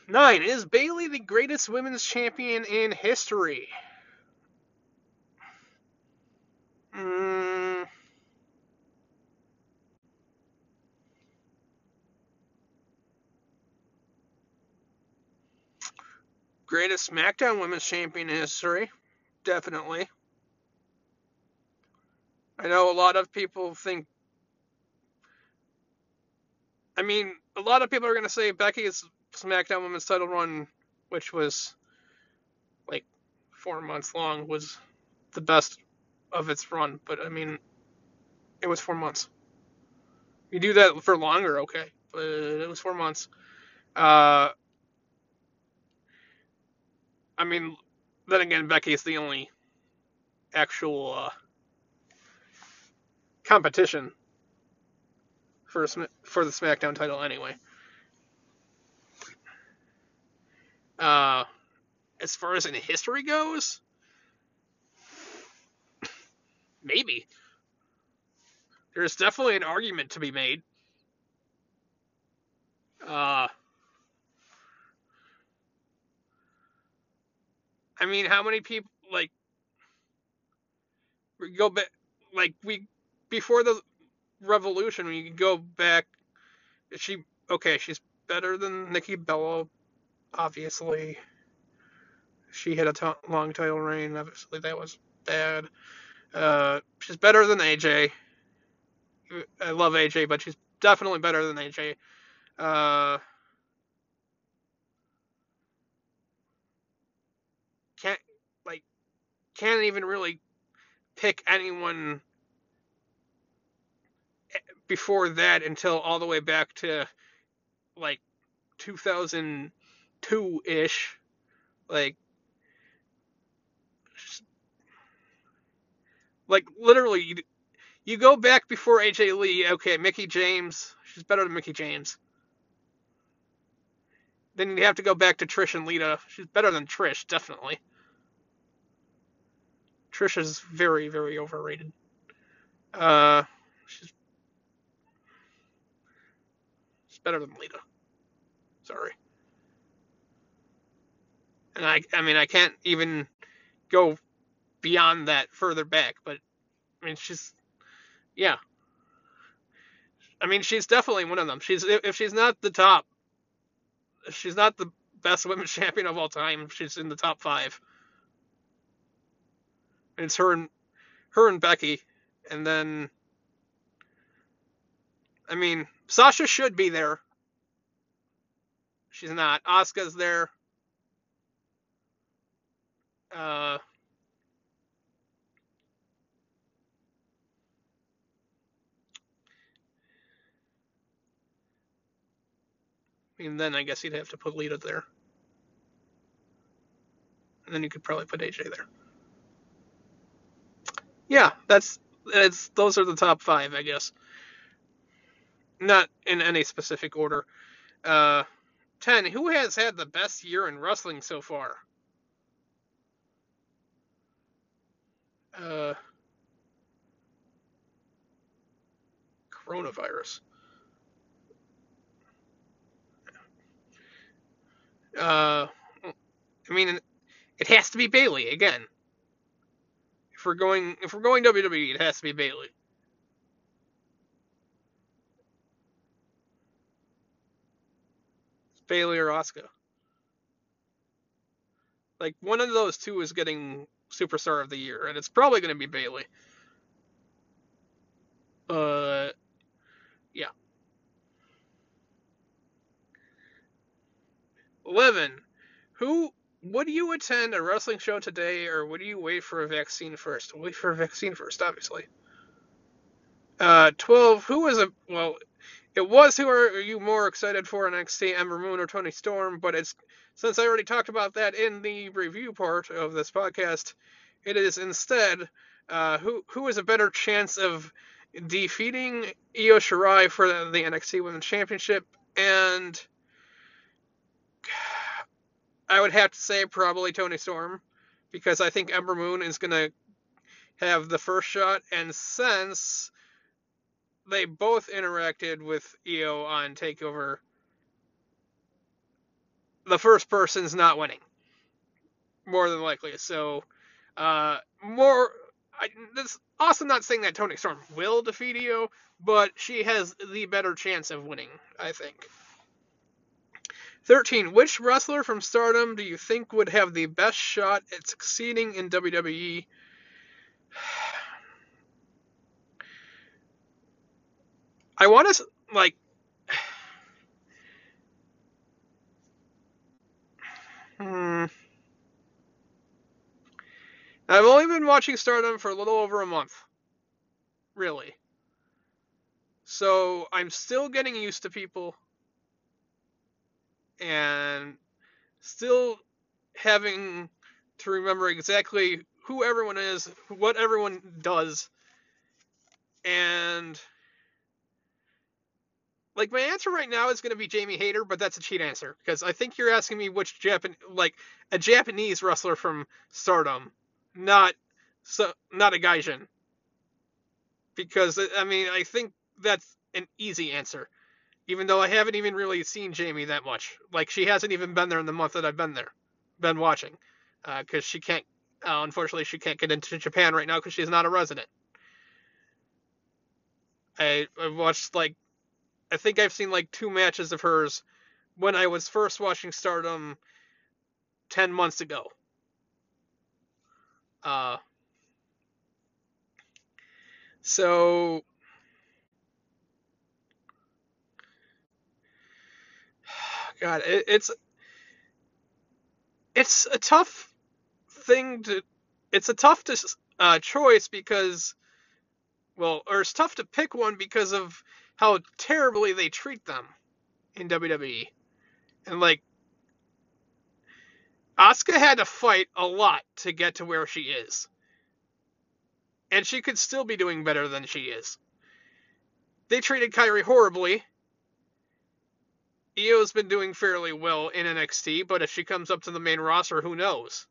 Nine, is Bayley the greatest women's champion in history? Mm. Greatest SmackDown Women's Champion in history, definitely. I know a lot of people think. I mean, a lot of people are going to say Becky's SmackDown Women's title run, which was like four months long, was the best of its run. But I mean, it was four months. You do that for longer, okay, but it was four months. Uh, I mean, then again, Becky is the only actual uh, competition for for the SmackDown title anyway. Uh, as far as in history goes, maybe there's definitely an argument to be made. Uh, I mean, how many people like we go back like we before the revolution we go back she okay she's better than Nikki Bella obviously. She had a t- long title reign obviously that was bad. Uh, she's better than AJ I love AJ but she's definitely better than AJ uh, can't like can't even really pick anyone before that until all the way back to like 2002 ish like like literally you, you go back before AJ Lee okay Mickie James she's better than Mickie James. Then you have to go back to Trish and Lita. She's better than Trish definitely Trish is very, very overrated. Uh, she's, she's better than Lita. Sorry. And I, I mean, I can't even go beyond that further back, but I mean, she's, yeah. I mean, she's definitely one of them. She's if she's not the top, she's not the best women's champion of all time. She's in the top five. It's her and her and Becky, and then I mean Sasha should be there. She's not. Asuka's there. Uh, I mean, then I guess you'd have to put Lita there. And then you could probably put AJ there. Yeah, that's it's those are the top five, I guess. Not in any specific order. Uh, ten. Who has had the best year in wrestling so far? Uh, coronavirus. Uh, I mean, it has to be Bayley again we're going if we're going WWE, it has to be Bayley. It's Bayley or Asuka. Like one of those two is getting Superstar of the Year, and it's probably going to be Bayley. Uh, yeah. Eleven. Who would you attend a wrestling show today, or would you wait for a vaccine first? Wait for a vaccine first, obviously. Uh, 12. Who was a well? It was who are you more excited for NXT, Ember Moon or Toni Storm? But it's since I already talked about that in the review part of this podcast, it is instead uh, who who has a better chance of defeating Io Shirai for the NXT Women's Championship and I would have to say probably Toni Storm because I think Ember Moon is to have the first shot. And since they both interacted with Io on Takeover, the first person's not winning, more than likely. So, uh, more. I, this also not saying that Toni Storm will defeat Io, but she has the better chance of winning, I think. 13. Which wrestler from Stardom do you think would have the best shot at succeeding in WWE? I want to, like, hmm. I've only been watching Stardom for a little over a month. Really. So I'm still getting used to people and still having to remember exactly who everyone is, what everyone does, and like my answer right now is going to be Jamie Hayter, but that's a cheat answer because I think you're asking me which Japan like a Japanese wrestler from Stardom, not so not a Gaijin. Because I mean, I think that's an easy answer even though I haven't even really seen Jamie that much. Like she hasn't even been there in the month that I've been there, been watching, because uh, she can't. Uh, unfortunately, she can't get into Japan right now because she's not a resident. I I watched like, I think I've seen like two matches of hers when I was first watching Stardom ten months ago. Uh. So God, it, it's it's a tough thing to. It's a tough to, uh, choice because, well, or it's tough to pick one because of how terribly they treat them in WWE, and like Asuka had to fight a lot to get to where she is. And she could still be doing better than she is. They treated Kairi horribly, Io's been doing fairly well in NXT, but if she comes up to the main roster, who knows?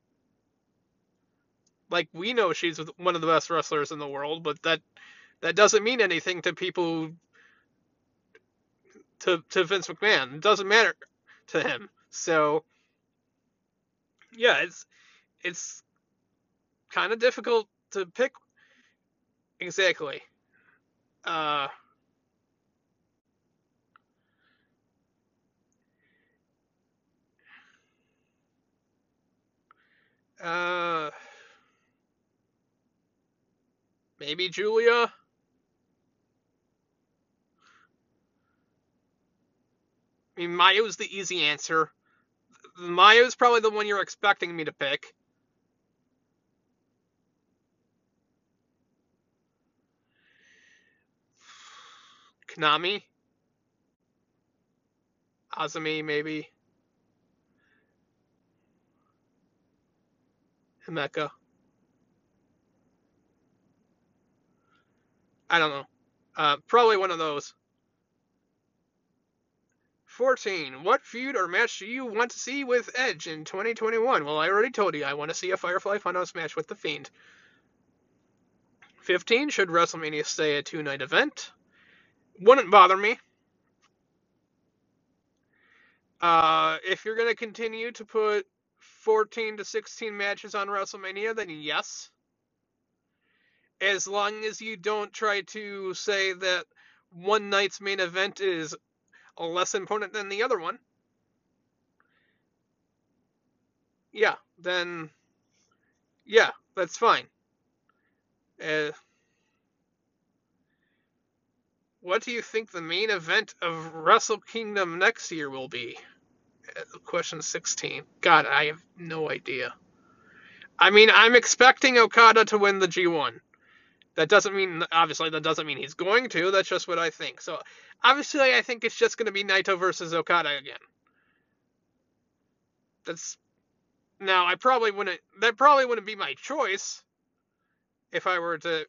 Like we know she's one of the best wrestlers in the world, but that that doesn't mean anything to people to to Vince McMahon. It doesn't matter to him. So yeah, it's it's kind of difficult to pick exactly. Uh Uh, maybe Julia. I mean, Mayu's the easy answer. Mayu's probably the one you're expecting me to pick. Konami. Azumi, maybe. Himeka. I don't know. Uh, probably one of those. 14. What feud or match do you want to see with Edge in 2021? Well, I already told you I want to see a Firefly Funhouse match with The Fiend. 15. Should WrestleMania stay a two night event? Wouldn't bother me. Uh, if you're going to continue to put 14 to 16 matches on WrestleMania, then yes. As long as you don't try to say that one night's main event is less important than the other one. Yeah, then yeah, that's fine. Uh, what do you think the main event of Wrestle Kingdom next year will be? Question 16. God, I have no idea. I mean, I'm expecting Okada to win the G1. That doesn't mean, obviously, that doesn't mean he's going to. That's just what I think. So, obviously, I think it's just going to be Naito versus Okada again. That's now. I probably wouldn't. That probably wouldn't be my choice if I were to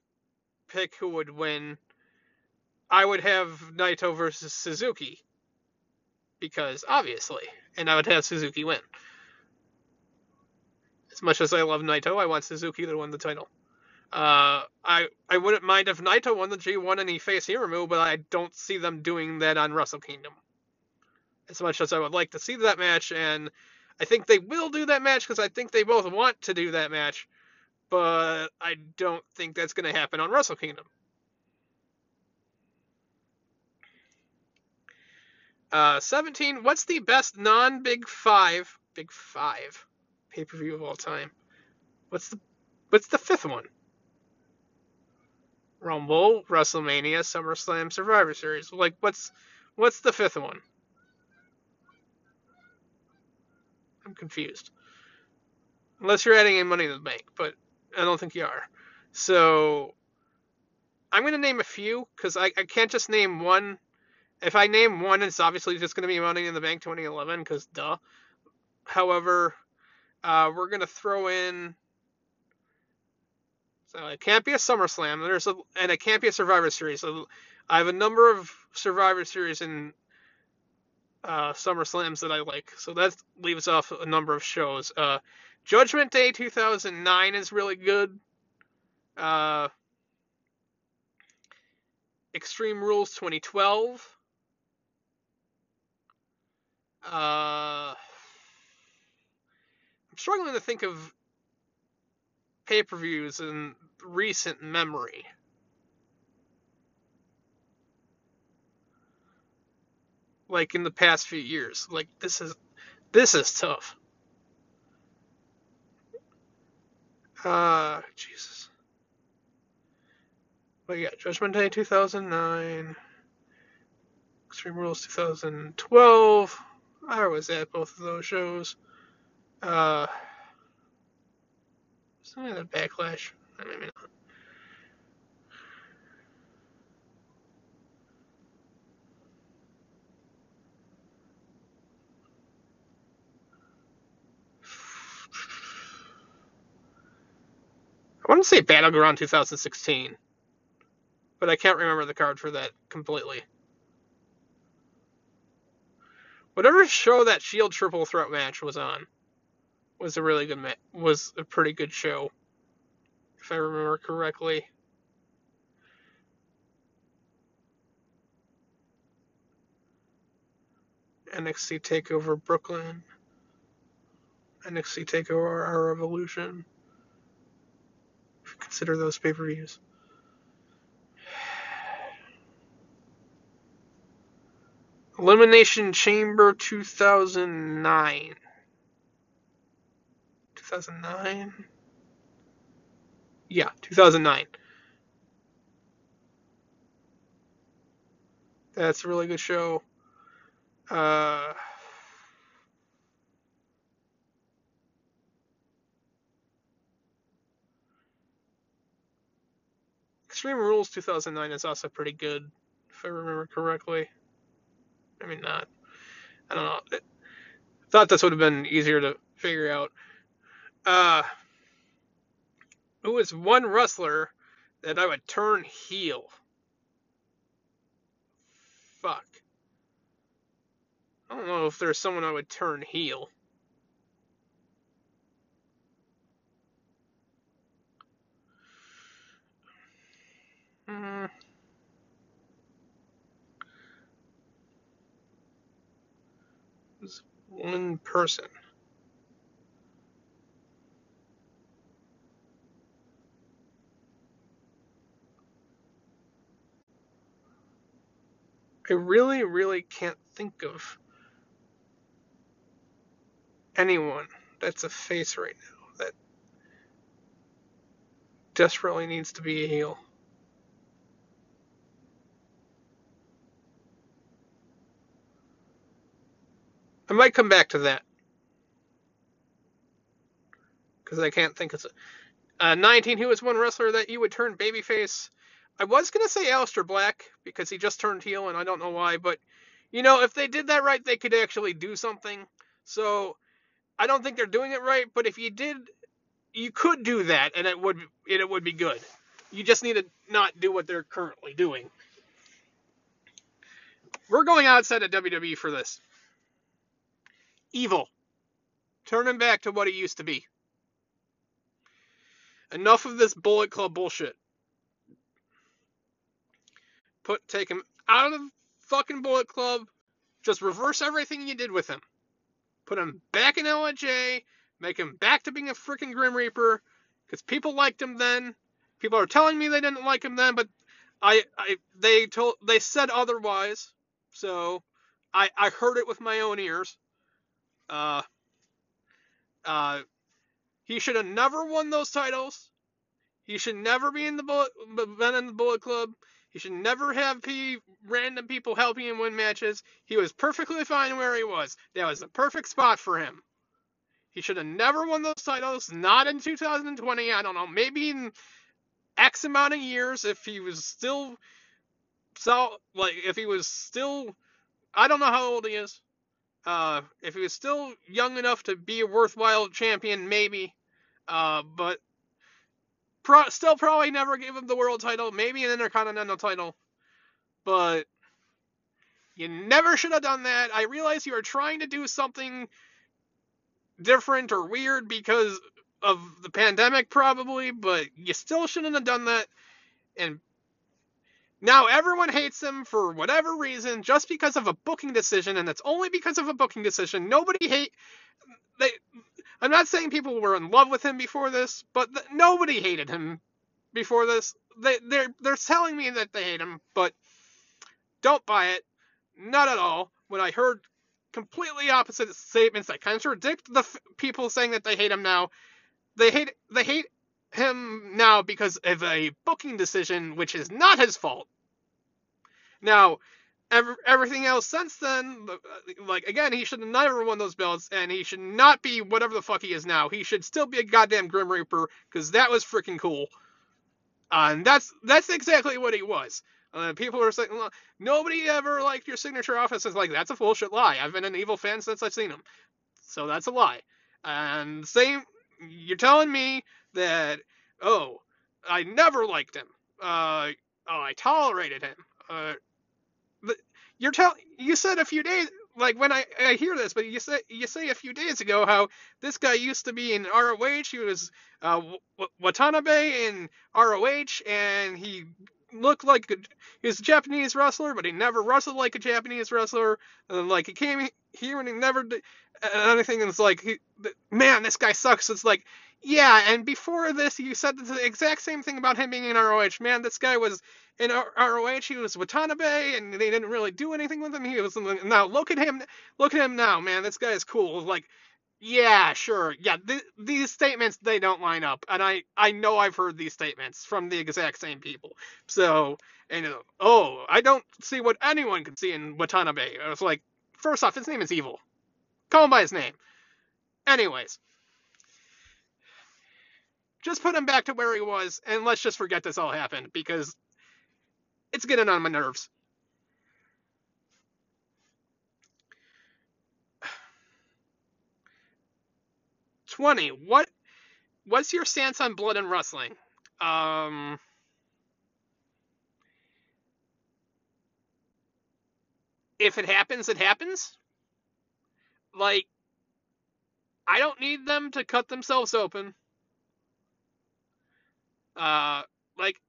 pick who would win. I would have Naito versus Suzuki because obviously, and I would have Suzuki win. As much as I love Naito, I want Suzuki to win the title. Uh, I I wouldn't mind if Naito won the G1 and he faced Hiromu, but I don't see them doing that on Wrestle Kingdom. As much as I would like to see that match, and I think they will do that match because I think they both want to do that match, but I don't think that's going to happen on Wrestle Kingdom. Uh, 17. What's the best non-Big Five, Big Five, pay-per-view of all time? What's the What's the fifth one? Rumble, WrestleMania, SummerSlam, Survivor Series. Like, what's what's the fifth one? I'm confused. Unless you're adding in Money in the Bank, but I don't think you are. So I'm going to name a few because I, I can't just name one. If I name one, it's obviously just going to be Money in the Bank 2011 because duh. However, uh, we're going to throw in. So it can't be a SummerSlam. There's a and it can't be a Survivor Series. So I have a number of Survivor Series and uh, SummerSlams that I like. So that leaves off a number of shows. Uh, Judgment Day 2009 is really good. Uh, Extreme Rules 2012. Uh, I'm struggling to think of pay per views in recent memory. Like in the past few years. Like this is this is tough. Uh Jesus. But yeah, Judgment Day 2009, Extreme Rules 2012. I was at both of those shows. Uh, something like Backlash. Maybe not. I want to say Battleground 2016 but I can't remember the card for that completely. Whatever show that Shield Triple Threat match was on was a really good ma- was a pretty good show, if I remember correctly. NXT Takeover Brooklyn, NXT Takeover Our Revolution. Consider those pay per views. Elimination Chamber 2009. 2009? Yeah, 2009. That's a really good show. Uh, Extreme Rules 2009 is also pretty good, if I remember correctly. I mean, not. I don't know. I thought this would have been easier to figure out. Uh, who is one wrestler that I would turn heel? Fuck. I don't know if there's someone I would turn heel. Hmm. One person. I really, really can't think of anyone that's a face right now that desperately needs to be a heel. Might come back to that because I can't think of it. Uh, 19. Who is one wrestler that you would turn babyface? I was gonna say Aleister Black because he just turned heel, and I don't know why, but you know, if they did that right, they could actually do something. So I don't think they're doing it right, but if you did, you could do that, and it would it would be good. You just need to not do what they're currently doing. We're going outside of WWE for this. Evil. Turn him back to what he used to be. Enough of this Bullet Club bullshit. Put take him out of the fucking Bullet Club. Just reverse everything you did with him. Put him back in LIJ. Make him back to being a freaking Grim Reaper. Because people liked him then. People are telling me they didn't like him then, but I, I they told they said otherwise. So I, I heard it with my own ears. Uh, uh, he should have never won those titles. He should never be in the bullet, been in the Bullet Club. He should never have p random people helping him win matches. He was perfectly fine where he was. That was the perfect spot for him. He should have never won those titles. Not in 2020. I don't know. Maybe in X amount of years if he was still so like if he was still I don't know how old he is. Uh, if he was still young enough to be a worthwhile champion, maybe. Uh, but pro- still probably never give him the world title, maybe an intercontinental title. But you never should have done that. I realize you are trying to do something different or weird because of the pandemic, probably, but you still shouldn't have done that. And now everyone hates him for whatever reason, just because of a booking decision, and it's only because of a booking decision. Nobody hate they. I'm not saying people were in love with him before this, but th- nobody hated him before this. They they're they're telling me that they hate him, but don't buy it. Not at all. When I heard completely opposite statements that contradict the f- people saying that they hate him now, they hate they hate him now because of a booking decision, which is not his fault. Now, every, everything else since then, like again, he should have never won those belts, and he should not be whatever the fuck he is now. He should still be a goddamn Grim Reaper because that was freaking cool. Uh, and that's that's exactly what he was. Uh, people are saying nobody ever liked your signature office. It's like that's a bullshit lie. I've been an evil fan since I've seen him, so that's a lie. And same, you're telling me that oh, I never liked him. Uh, oh, I tolerated him. Uh, you're telling you said a few days like when I, I hear this, but you say you say a few days ago how this guy used to be in ROH. He was uh, Watanabe in ROH, and he looked like a, he was a Japanese wrestler, but he never wrestled like a Japanese wrestler. And like he came he never did anything. And it's like, he, man, this guy sucks. It's like, yeah. And before this, you said the exact same thing about him being in ROH. Man, this guy was in ROH. He was Watanabe, and they didn't really do anything with him. He was now look at him, look at him now, man. This guy is cool. Like yeah, sure. Yeah, th- these statements they don't line up, and I I know I've heard these statements from the exact same people. So, and oh, I don't see what anyone could see in Watanabe. I was like, first off, his name is evil. Call him by his name. Anyways, just put him back to where he was, and let's just forget this all happened because it's getting on my nerves. 20. What what's your stance on blood and wrestling? Um if it happens, it happens. Like I don't need them to cut themselves open. Uh like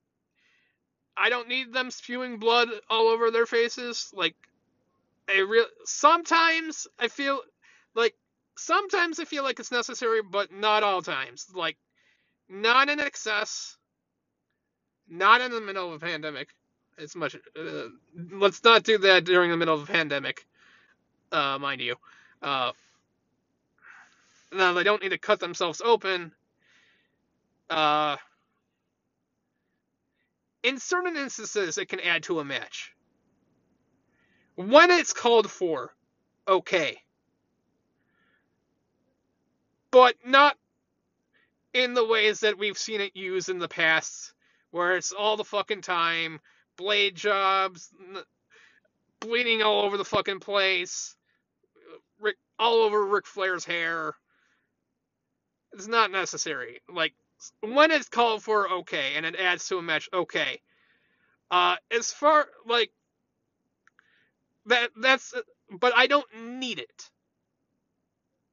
I don't need them spewing blood all over their faces. Like I real sometimes I feel like sometimes I feel like it's necessary, but not all times. Like, not in excess, not in the middle of a pandemic. As much. Uh, let's not do that during the middle of a pandemic, uh, mind you. Uh, now they don't need to cut themselves open. Uh, in certain instances, it can add to a match. When it's called for, okay but not in the ways that we've seen it used in the past, where it's all the fucking time, blade jobs, bleeding all over the fucking place, Ric, all over Ric Flair's hair. It's not necessary. Like when it's called for, okay, and it adds to a match, okay. Uh, as far like that, that's, but I don't need it.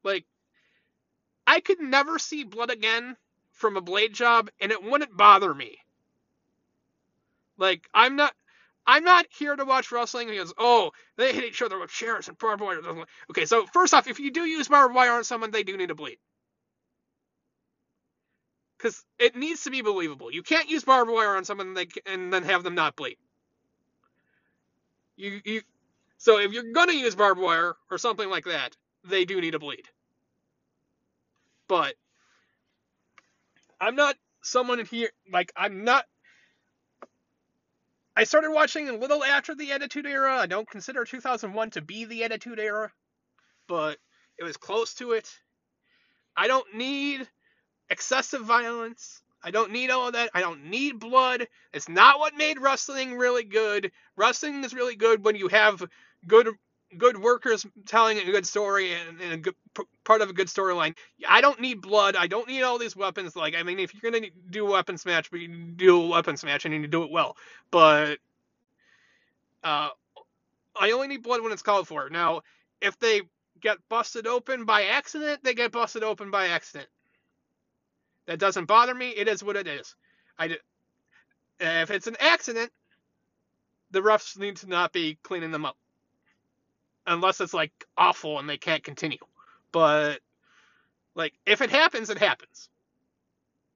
Like I could never see blood again from a blade job and it wouldn't bother me. Like I'm not I'm not here to watch wrestling because oh they hit each other with chairs and barbed wire. Okay, so first off, if you do use barbed wire on someone, they do need to bleed. Because it needs to be believable. You can't use barbed wire on someone and then have them not bleed. You you So if you're gonna use barbed wire or something like that, they do need a bleed. But I'm not someone here like I'm not I started watching a little after the Attitude Era. I don't consider 2001 to be the Attitude Era, but it was close to it. I don't need excessive violence. I don't need all that. I don't need blood. It's not what made wrestling really good. Wrestling is really good when you have good good workers telling a good story and, and a good part of a good storyline. I don't need blood. I don't need all these weapons. Like, I mean, if you're gonna do a weapons match, but you do a weapons match and you do it well. But uh, I only need blood when it's called for. Now, if they get busted open by accident, they get busted open by accident. That doesn't bother me. It is what it is. I if it's an accident, the refs need to not be cleaning them up unless it's like awful and they can't continue. But like if it happens, it happens.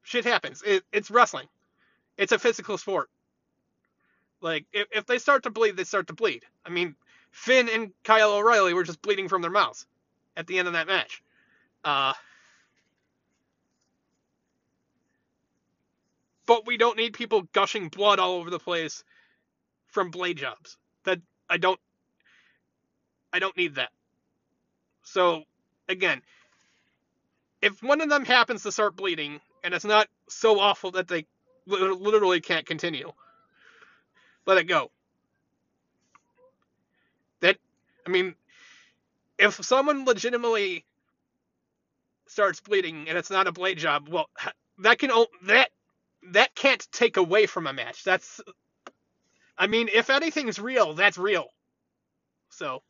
Shit happens. It, it's wrestling. It's a physical sport. Like if, if they start to bleed, they start to bleed. I mean, Finn and Kyle O'Reilly were just bleeding from their mouths at the end of that match. Uh, but we don't need people gushing blood all over the place from blade jobs. That I don't I don't need that. So, again, if one of them happens to start bleeding and it's not so awful that they literally can't continue, let it go. That, I mean, if someone legitimately starts bleeding and it's not a blade job, well, that can that that can't take away from a match. That's, I mean, if anything's real, that's real. So.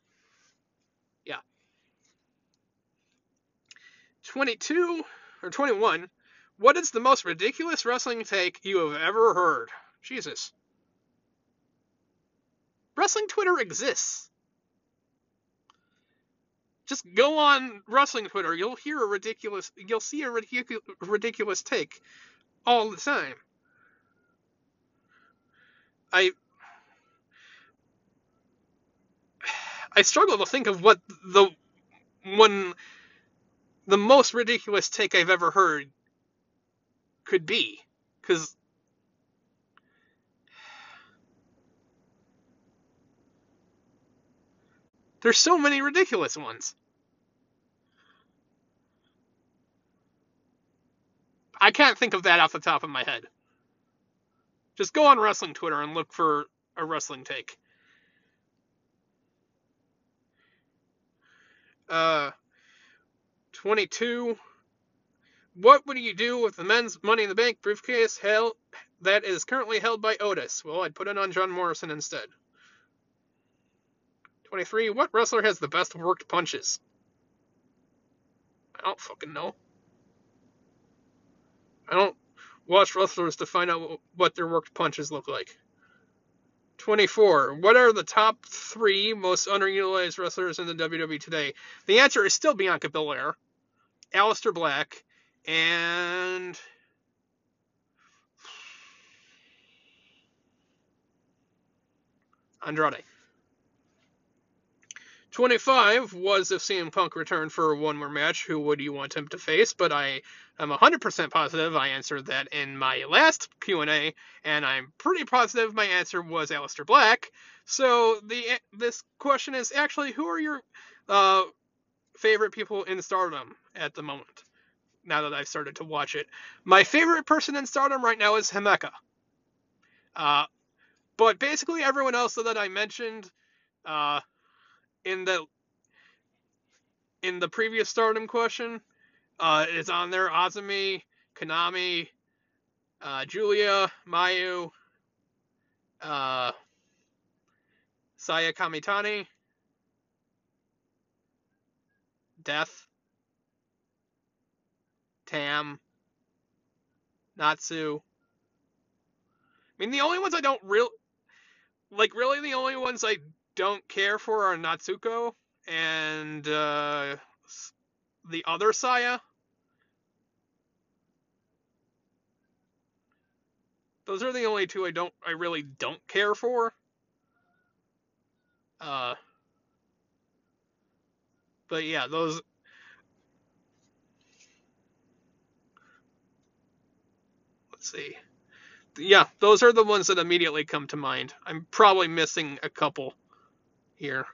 22 or 21. What is the most ridiculous wrestling take you have ever heard? Jesus. Wrestling Twitter exists. Just go on wrestling Twitter. You'll hear a ridiculous, you'll see a ridiculous, ridiculous take all the time. I I struggle to think of what the one the most ridiculous take I've ever heard could be. Because there's so many ridiculous ones. I can't think of that off the top of my head. Just go on wrestling Twitter and look for a wrestling take. Uh, 22. What would you do with the men's Money in the Bank briefcase held that is currently held by Otis? Well, I'd put it on John Morrison instead. 23. What wrestler has the best worked punches? I don't fucking know. I don't watch wrestlers to find out what their worked punches look like. 24. What are the top three most underutilized wrestlers in the WWE today? The answer is still Bianca Belair. Aleister Black, and Andrade. 25 was if CM Punk returned for one more match, who would you want him to face? But I am 100% positive I answered that in my last Q&A, and I'm pretty positive my answer was Aleister Black. So the this question is actually, who are your uh, favorite people in Stardom at the moment. Now that I've started to watch it, my favorite person in Stardom right now is Himeka. Uh, but basically everyone else that I mentioned uh, in the in the previous Stardom question uh, is on there. Azumi, Konami, uh, Giulia, Mayu, uh, Saya Kamitani, Death, Tam, Natsu. I mean, the only ones I don't real like really the only ones I don't care for are Natsuko and uh, the other Saya. Those are the only two I don't I really don't care for. Uh But yeah, those. Let's see. Yeah, those are the ones that immediately come to mind. I'm probably missing a couple here.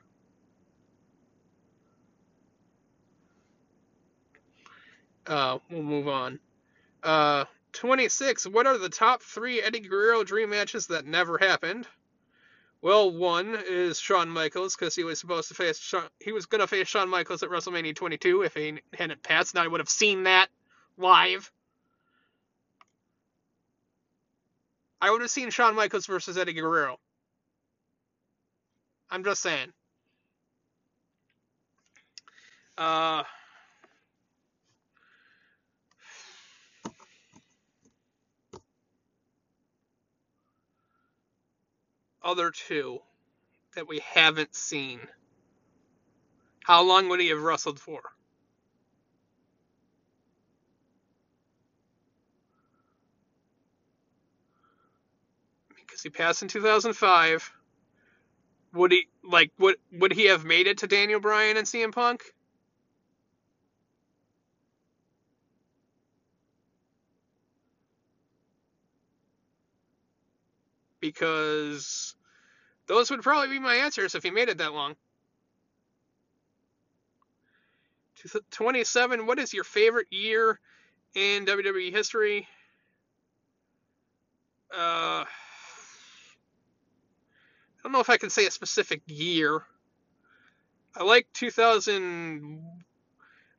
Uh, we'll move on. Uh, 26. What are the top three Eddie Guerrero dream matches that never happened? Well, one is Shawn Michaels because he was supposed to face Shawn, he was gonna face Shawn Michaels at WrestleMania 22 if he hadn't passed, and I would have seen that live. I would have seen Shawn Michaels versus Eddie Guerrero. I'm just saying. Uh, other two that we haven't seen. How long would he have wrestled for? Because he passed in 2005. Would he like would would he have made it to Daniel Bryan and CM Punk? Because those would probably be my answers if he made it that long. 27. What is your favorite year in WWE history? Uh, I don't know if I can say a specific year. I like 2000.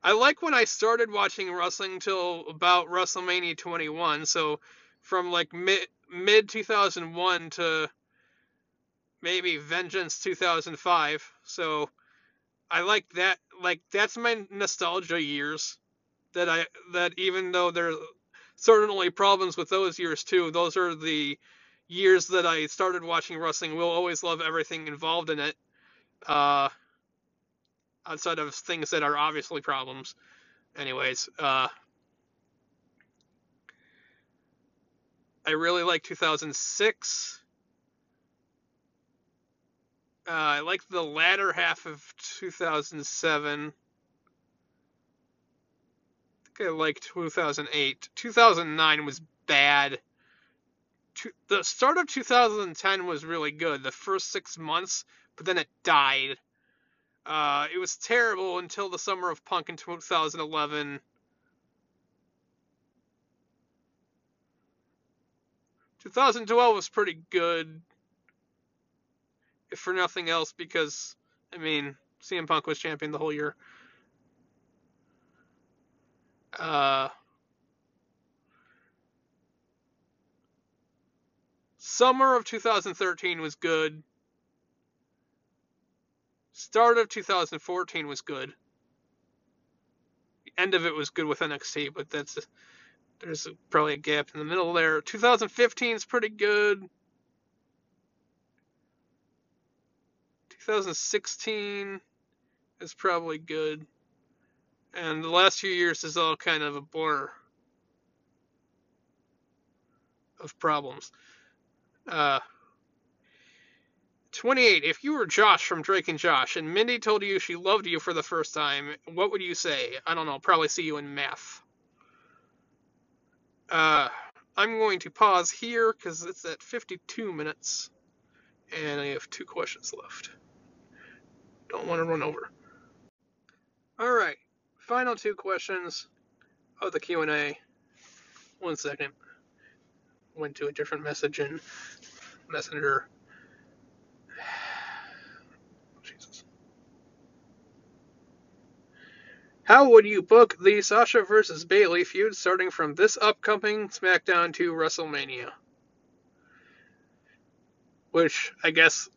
I like when I started watching wrestling till about WrestleMania 21. So from like mid mid 2001 to maybe Vengeance 2005. So I like that. Like that's my nostalgia years. That I that even though there's certainly problems with those years too, those are the years that I started watching wrestling. Will always love everything involved in it. Uh, outside of things that are obviously problems. Anyways, uh, I really like 2006. Uh, I like the latter half of 2007. I think I like 2008. 2009 was bad. The start of 2010 was really good. The first six months, but then it died. Uh, it was terrible until the summer of Punk in 2011. 2012 was pretty good if for nothing else, because I mean, CM Punk was champion the whole year. Uh, summer of 2013 was good. Start of 2014 was good. End of it was good with NXT, but that's there's probably a gap in the middle there. 2015 is pretty good. 2016 is probably good. And the last few years is all kind of a blur of problems. Uh, 28. If you were Josh from Drake and Josh and Mindy told you she loved you for the first time, what would you say? I don't know. Probably see you in math. Uh, I'm going to pause here because it's at 52 minutes and I have two questions left. Don't want to run over. All right, final two questions of the Q&A. One second. Went to a different message in Messenger. Jesus. How would you book the Sasha versus Bayley feud starting from this upcoming SmackDown to WrestleMania? Which I guess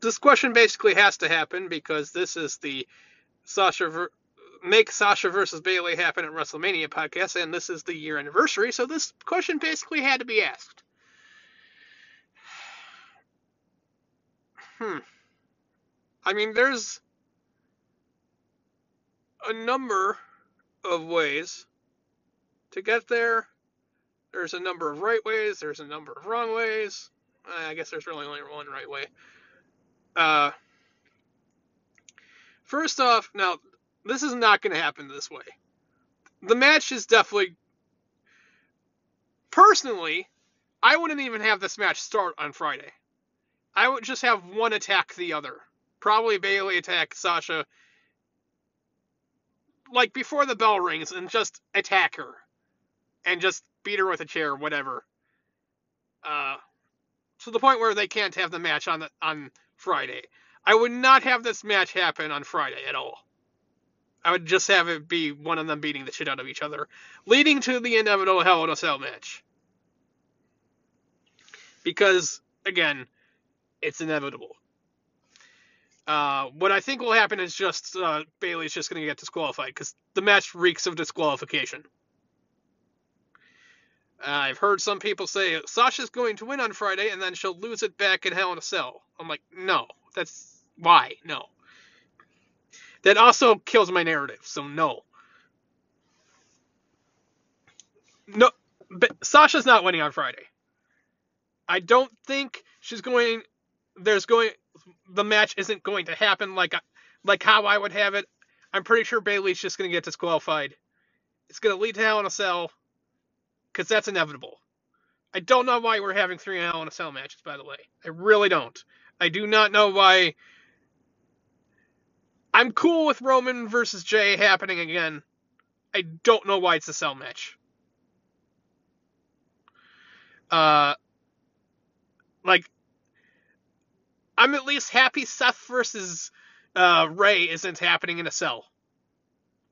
this question basically has to happen because this is the Sasha ver- make Sasha versus Bayley happen at WrestleMania podcast, and this is the year anniversary, so this question basically had to be asked. Hmm. I mean, there's a number of ways to get there. There's a number of right ways. There's a number of wrong ways. I guess there's really only one right way. Uh, first off, now This is not going to happen this way. The match is definitely. Personally, I wouldn't even have this match start on Friday. I would just have one attack the other. Probably Bayley attack Sasha like before the bell rings and just attack her and just beat her with a chair, whatever. Uh, to the point where they can't have the match on the, on Friday. I would not have this match happen on Friday at all. I would just have it be one of them beating the shit out of each other, leading to the inevitable Hell in a Cell match. Because again, it's inevitable. Uh, what I think will happen is just uh, Bayley's just going to get disqualified because the match reeks of disqualification. Uh, I've heard some people say Sasha's going to win on Friday and then she'll lose it back in Hell in a Cell. I'm like, no, that's why no. That also kills my narrative, so no. No, but Sasha's not winning on Friday. I don't think she's going. There's going. The match isn't going to happen like like how I would have it. I'm pretty sure Bayley's just going to get disqualified. It's going to lead to Hell in a Cell because that's inevitable. I don't know why we're having three Hell in a Cell matches, by the way. I really don't. I do not know why. I'm cool with Roman versus Jey happening again. I don't know why it's a cell match. Uh, like, I'm at least happy Seth versus uh, Rey isn't happening in a cell.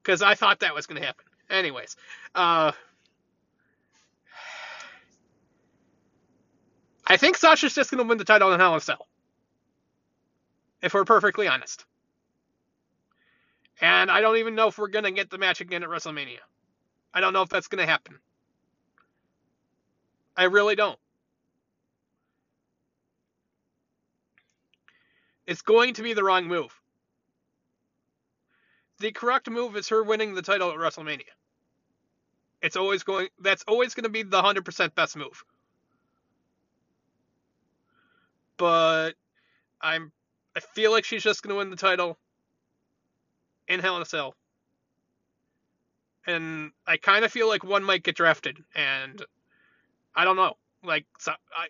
Because I thought that was going to happen. Anyways, uh, I think Sasha's just going to win the title in Hell in a Cell. If we're perfectly honest. And I don't even know if we're going to get the match again at WrestleMania. I don't know if that's going to happen. I really don't. It's going to be the wrong move. The correct move is her winning the title at WrestleMania. It's always going that's always going to be the 100% best move. But I'm I feel like she's just going to win the title in Hell in a Cell. And I kind of feel like one might get drafted, and I don't know. Like, so I,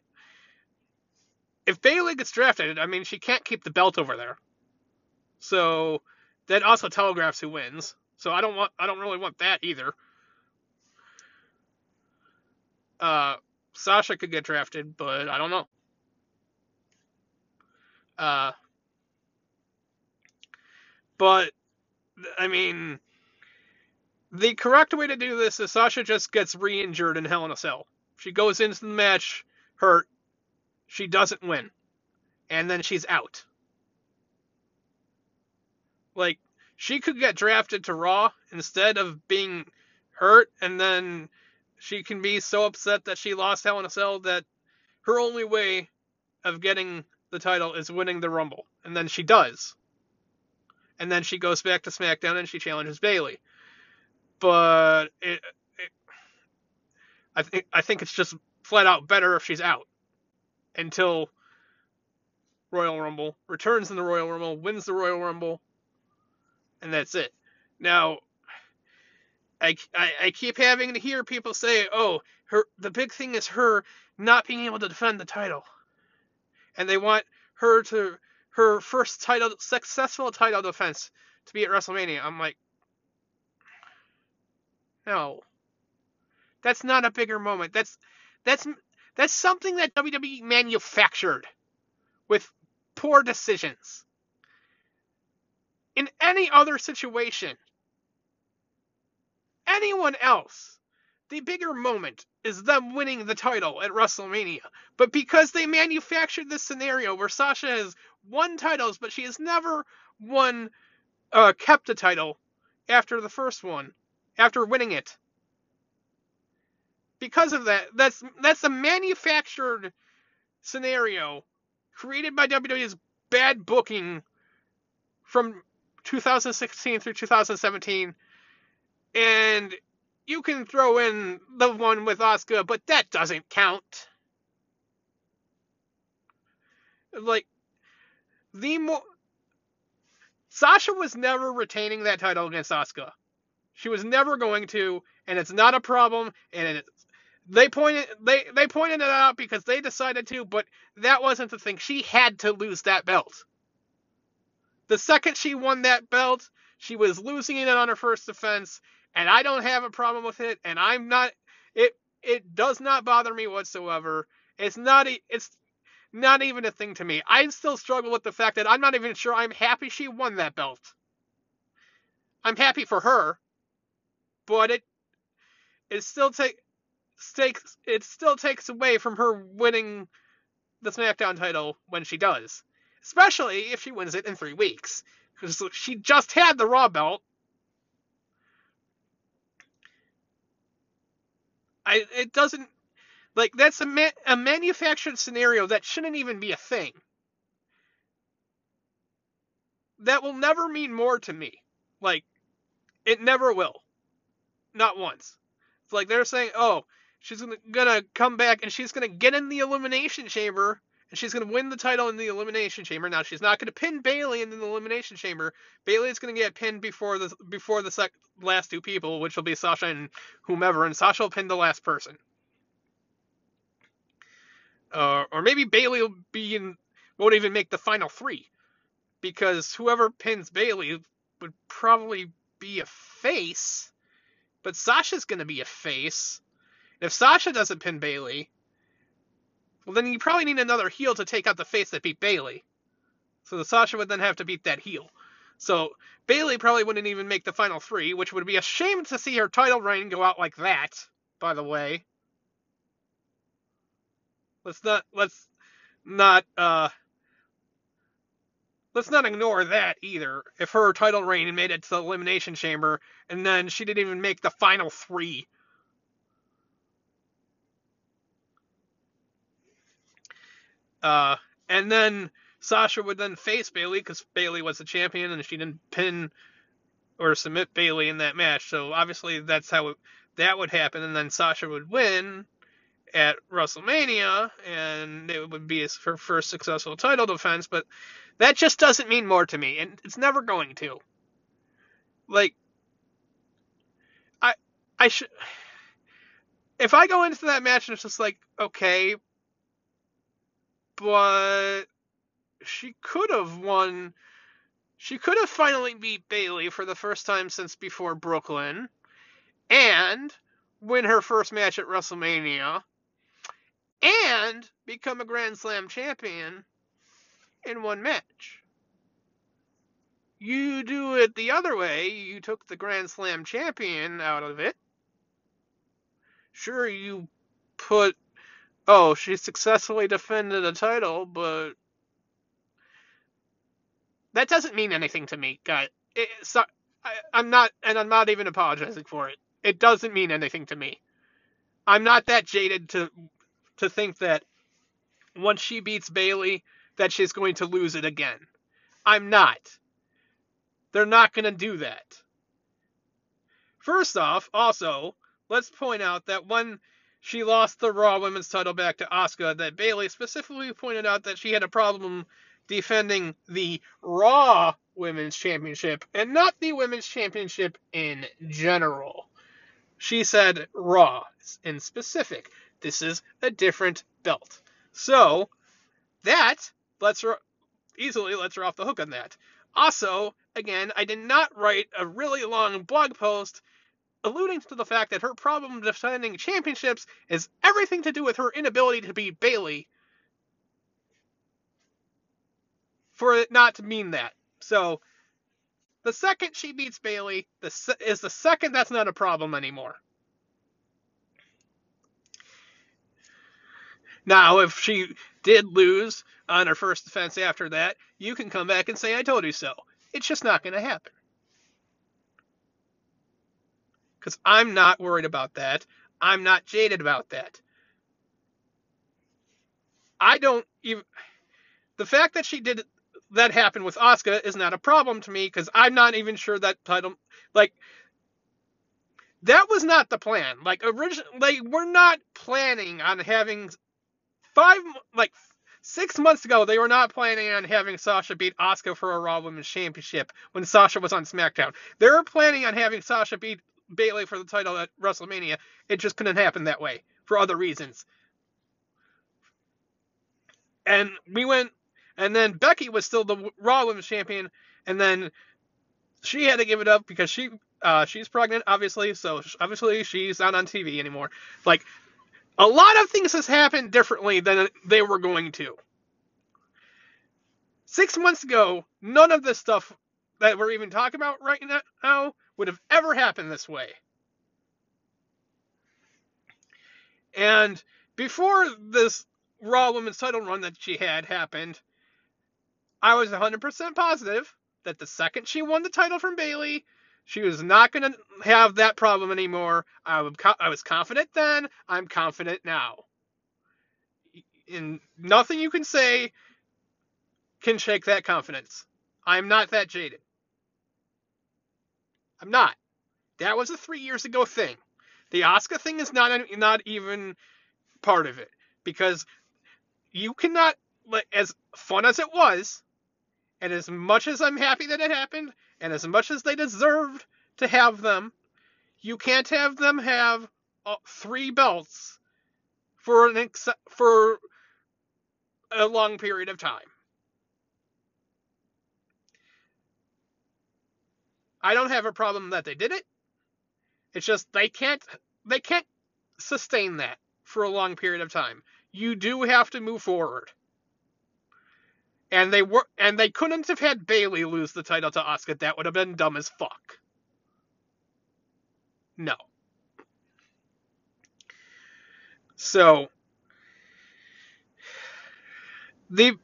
if Bayley gets drafted, I mean, she can't keep the belt over there. So that also telegraphs who wins. So I don't want, I don't really want that either. Uh, Sasha could get drafted, but I don't know. Uh, but I mean, the correct way to do this is Sasha just gets re-injured in Hell in a Cell. She goes into the match hurt, she doesn't win, and then she's out. Like she could get drafted to Raw instead of being hurt, and then she can be so upset that she lost Hell in a Cell that her only way of getting the title is winning the Rumble, and then she does and then she goes back to SmackDown and she challenges Bayley. But it, it, I think I think it's just flat out better if she's out until Royal Rumble, returns in the Royal Rumble, wins the Royal Rumble, and that's it. Now, I, I, I keep having to hear people say, "Oh, her the big thing is her not being able to defend the title," and they want her to her first title, successful title defense to be at WrestleMania. I'm like, no, that's not a bigger moment. That's that's that's something that WWE manufactured with poor decisions. In any other situation, anyone else, the bigger moment is them winning the title at WrestleMania. But because they manufactured this scenario where Sasha has won titles, but she has never won, uh, kept a title after the first one, after winning it. Because of that, that's that's a manufactured scenario created by WWE's bad booking from 2016 through 2017, and you can throw in the one with Asuka, but that doesn't count. Like the more Sasha was never retaining that title against Asuka. She was never going to, and it's not a problem. And it, they pointed they they pointed it out because they decided to, but that wasn't the thing. She had to lose that belt. The second she won that belt, she was losing it on her first defense, and I don't have a problem with it. And I'm not it. It does not bother me whatsoever. It's not it's not even a thing to me. I still struggle with the fact that I'm not even sure I'm happy she won that belt. I'm happy for her, but it it still take takes it still takes away from her winning the SmackDown title when she does, especially if she wins it in three weeks because she just had the Raw belt. I it doesn't like that's a ma- a manufactured scenario that shouldn't even be a thing. That will never mean more to me. Like it never will. Not once. It's like they're saying, "Oh, she's gonna, gonna come back and she's gonna get in the elimination chamber and she's gonna win the title in the elimination chamber. Now she's not gonna pin Bayley in the elimination chamber. Bayley is gonna get pinned before the before the sec- last two people, which will be Sasha and whomever, and Sasha will pin the last person. Uh, or maybe Bayley will be in won't even make the final three because whoever pins Bayley would probably be a face, but Sasha's gonna be a face. If Sasha doesn't pin Bayley, well, then you probably need another heel to take out the face that beat Bayley. So Sasha would then have to beat that heel. So Bayley probably wouldn't even make the final three, which would be a shame to see her title reign go out like that. By the way, let's not let's not uh let's not ignore that either. If her title reign made it to the elimination chamber and then she didn't even make the final three. Uh, and then Sasha would then face Bayley because Bayley was the champion and she didn't pin or submit Bayley in that match. So obviously that's how it, that would happen. And then Sasha would win at WrestleMania and it would be her first successful title defense. But that just doesn't mean more to me, and it's never going to. Like, I I should. If I go into that match and it's just like, okay, but she could have won. She could have finally beat Bayley for the first time since before Brooklyn, and win her first match at WrestleMania, and become a Grand Slam champion in one match. You do it the other way, you took the Grand Slam champion out of it. Sure, you put, oh, she successfully defended a title, but that doesn't mean anything to me, so, I, I'm not, and I'm not even apologizing for it. It doesn't mean anything to me. I'm not that jaded to to think that once she beats Bayley, that she's going to lose it again. I'm not. They're not going to do that. First off, also, let's point out that when she lost the Raw Women's title back to Asuka, that Bayley specifically pointed out that she had a problem defending the Raw Women's Championship and not the Women's Championship in general. She said Raw in specific. This is a different belt. So, that lets her easily lets her off the hook on that. Also, again, I did not write a really long blog post alluding to the fact that her problem defending championships is everything to do with her inability to beat Bayley For it not to mean that. So, the second she beats Bayley, the is the second that's not a problem anymore. Now, if she did lose on her first defense after that, you can come back and say, I told you so. It's just not going to happen. Because I'm not worried about that. I'm not jaded about that. I don't even. The fact that she did that happen with Asuka is not a problem to me because I'm not even sure that title. Like, that was not the plan. Like, originally, like, we're not planning on having five, like, Six months ago, they were not planning on having Sasha beat Asuka for a Raw Women's Championship when Sasha was on SmackDown. They were planning on having Sasha beat Bayley for the title at WrestleMania. It just couldn't happen that way for other reasons. And we went, and then Becky was still the Raw Women's Champion, and then she had to give it up because she uh, she's pregnant, obviously, so obviously she's not on TV anymore. Like a lot of things has happened differently than they were going to. Six months ago, none of this stuff that we're even talking about right now would have ever happened this way. And before this Raw Women's title run that she had happened, I was 100% positive that the second she won the title from Bayley, she was not going to have that problem anymore. I, was confident then. I'm confident now. And nothing you can say can shake that confidence. I'm not that jaded. I'm not. That was a three years ago thing. The Asuka thing is not not even part of it because you cannot as fun as it was, and as much as I'm happy that it happened, and as much as they deserved to have them, you can't have them have uh, three belts for an ex- for a long period of time. I don't have a problem that they did it. It's just they can't they can't sustain that for a long period of time. You do have to move forward and they were and they couldn't have had Bayley lose the title to Asuka. That would have been dumb as fuck. No. So the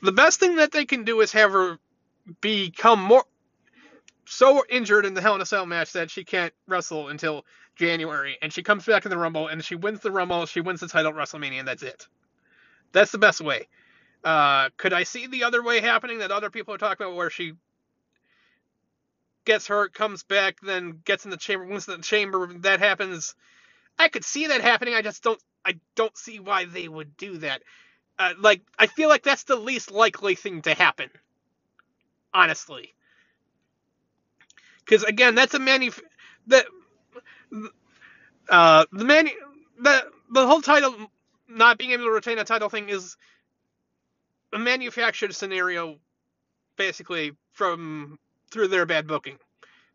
the best thing that they can do is have her become more so injured in the Hell in a Cell match that she can't wrestle until January, and she comes back in the Rumble and she wins the Rumble, she wins the title at WrestleMania, and that's it. That's the best way. Uh, could I see the other way happening that other people are talking about, where she gets hurt, comes back, then gets in the chamber, wins the chamber? That happens. I could see that happening. I just don't. I don't see why they would do that. Uh, like I feel like that's the least likely thing to happen. Honestly, because again, that's a manuf that uh, the manu the the whole title not being able to retain a title thing is a manufactured scenario, basically from through their bad booking.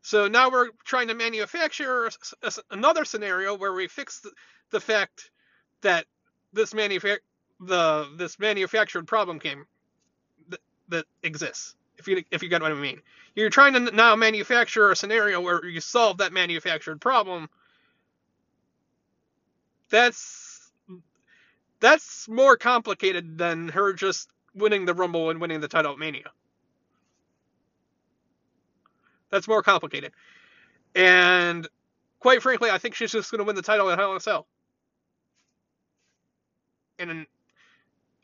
So now we're trying to manufacture another scenario where we fix the, the fact that this manufa- the this manufactured problem came that, that exists. If you if you get what I mean, you're trying to now manufacture a scenario where you solve that manufactured problem. That's that's more complicated than her just winning the Rumble and winning the title at Mania. That's more complicated. And quite frankly, I think she's just going to win the title at Hell in a Cell. In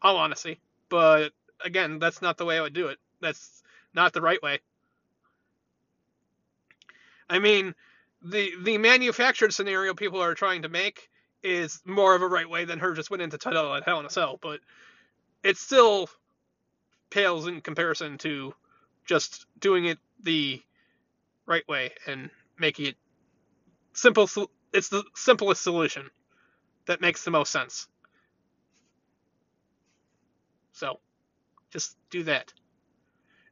all honesty. But again, that's not the way I would do it. That's not the right way. I mean, the the manufactured scenario people are trying to make is more of a right way than her just went into title at Hell in a Cell, but it still pales in comparison to just doing it the right way and making it simple. It's the simplest solution that makes the most sense. So, just do that.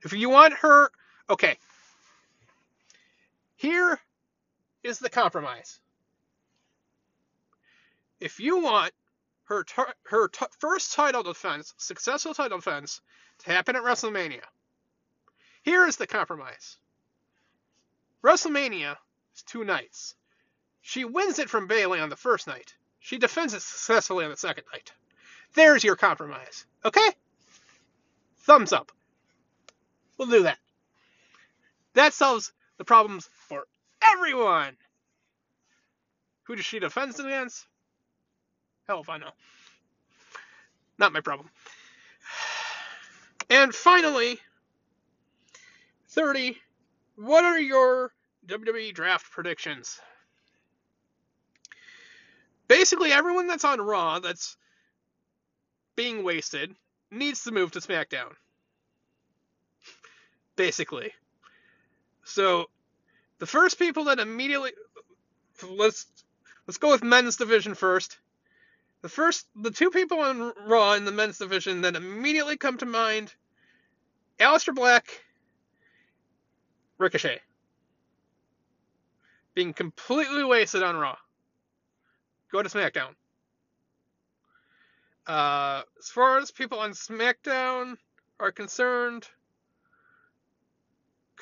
If you want her, okay. Here is the compromise if you want her her first title defense, successful title defense, to happen at WrestleMania, here is the compromise. WrestleMania is two nights. She wins it from Bayley on the first night. She defends it successfully on the second night. There's your compromise. Okay? Thumbs up. We'll do that. That solves the problems for everyone. Who does she defend against? Hell if I know. Not my problem. And finally, 30. What are your WWE draft predictions? Basically, everyone that's on Raw that's being wasted needs to move to SmackDown. Basically. So the first people that immediately let's let's go with men's division first. The first the two people on Raw in the men's division that immediately come to mind Aleister Black Ricochet. Being completely wasted on Raw. Go to SmackDown. Uh, as far as people on SmackDown are concerned,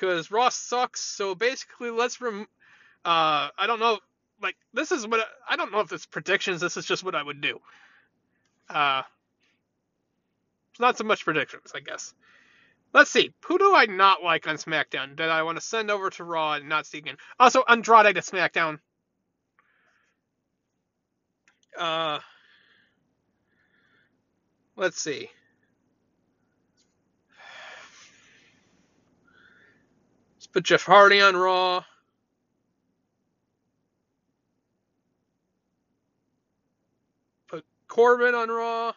because Ross sucks, so basically let's rem. Uh, I don't know. Like this is what I, I don't know if it's predictions. This is just what I would do. Uh, it's not so much predictions, I guess. Let's see. Who do I not like on SmackDown that I want to send over to Raw and not see again? Also, Andrade to SmackDown. Uh, let's see. Put Jeff Hardy on Raw. Put Corbin on Raw.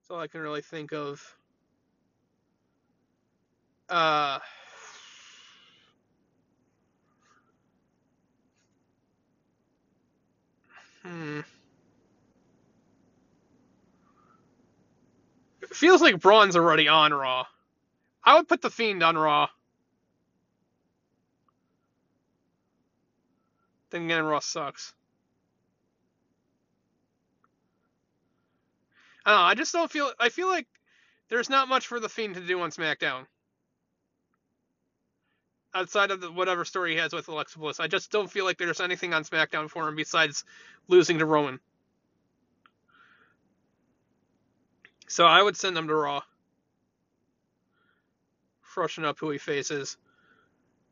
That's all I can really think of. Uh, hmm. Feels like Braun's already on Raw. I would put the Fiend on Raw. Then again, Raw sucks. I don't know, I just don't feel. I feel like there's not much for the Fiend to do on SmackDown. Outside of the, whatever story he has with Alexa Bliss, I just don't feel like there's anything on SmackDown for him besides losing to Roman. So I would send him to Raw. Freshen up who he faces.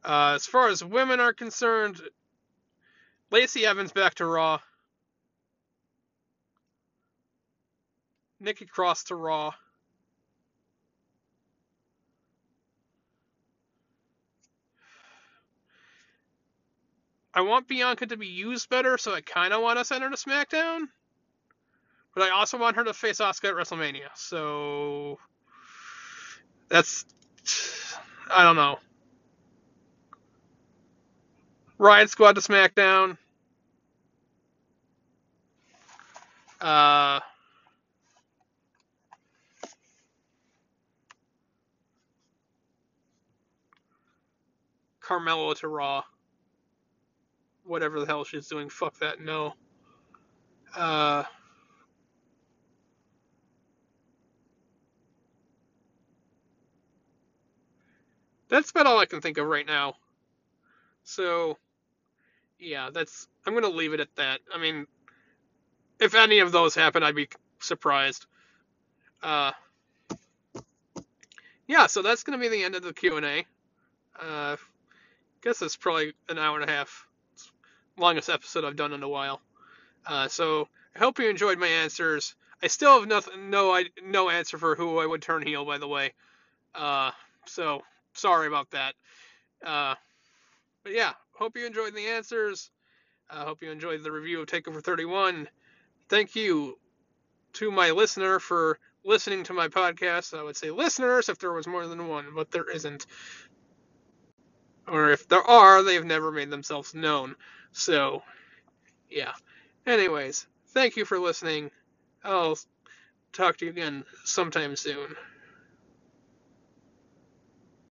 Uh, as far as women are concerned, Lacey Evans back to Raw. Nikki Cross to Raw. I want Bianca to be used better, so I kind of want to send her to SmackDown. But I also want her to face Asuka at WrestleMania. So that's I don't know. Riot Squad to SmackDown. Uh, Carmella to Raw. Whatever the hell she's doing, fuck that, no. Uh, that's about all I can think of right now. So, yeah, that's. I'm gonna leave it at that. I mean, if any of those happen, I'd be surprised. Uh, yeah, so that's gonna be the end of the Q and A. Uh, guess it's probably an hour and a half. Longest episode I've done in a while. Uh, so I hope you enjoyed my answers. I still have nothing, no, I, no answer for who I would turn heel, by the way. Uh, so sorry about that. Uh, but yeah, hope you enjoyed the answers. I uh, hope you enjoyed the review of Takeover 31. Thank you to my listener for listening to my podcast. I would say listeners if there was more than one, but there isn't. Or if there are, they've never made themselves known. So, yeah. Anyways, thank you for listening. I'll talk to you again sometime soon.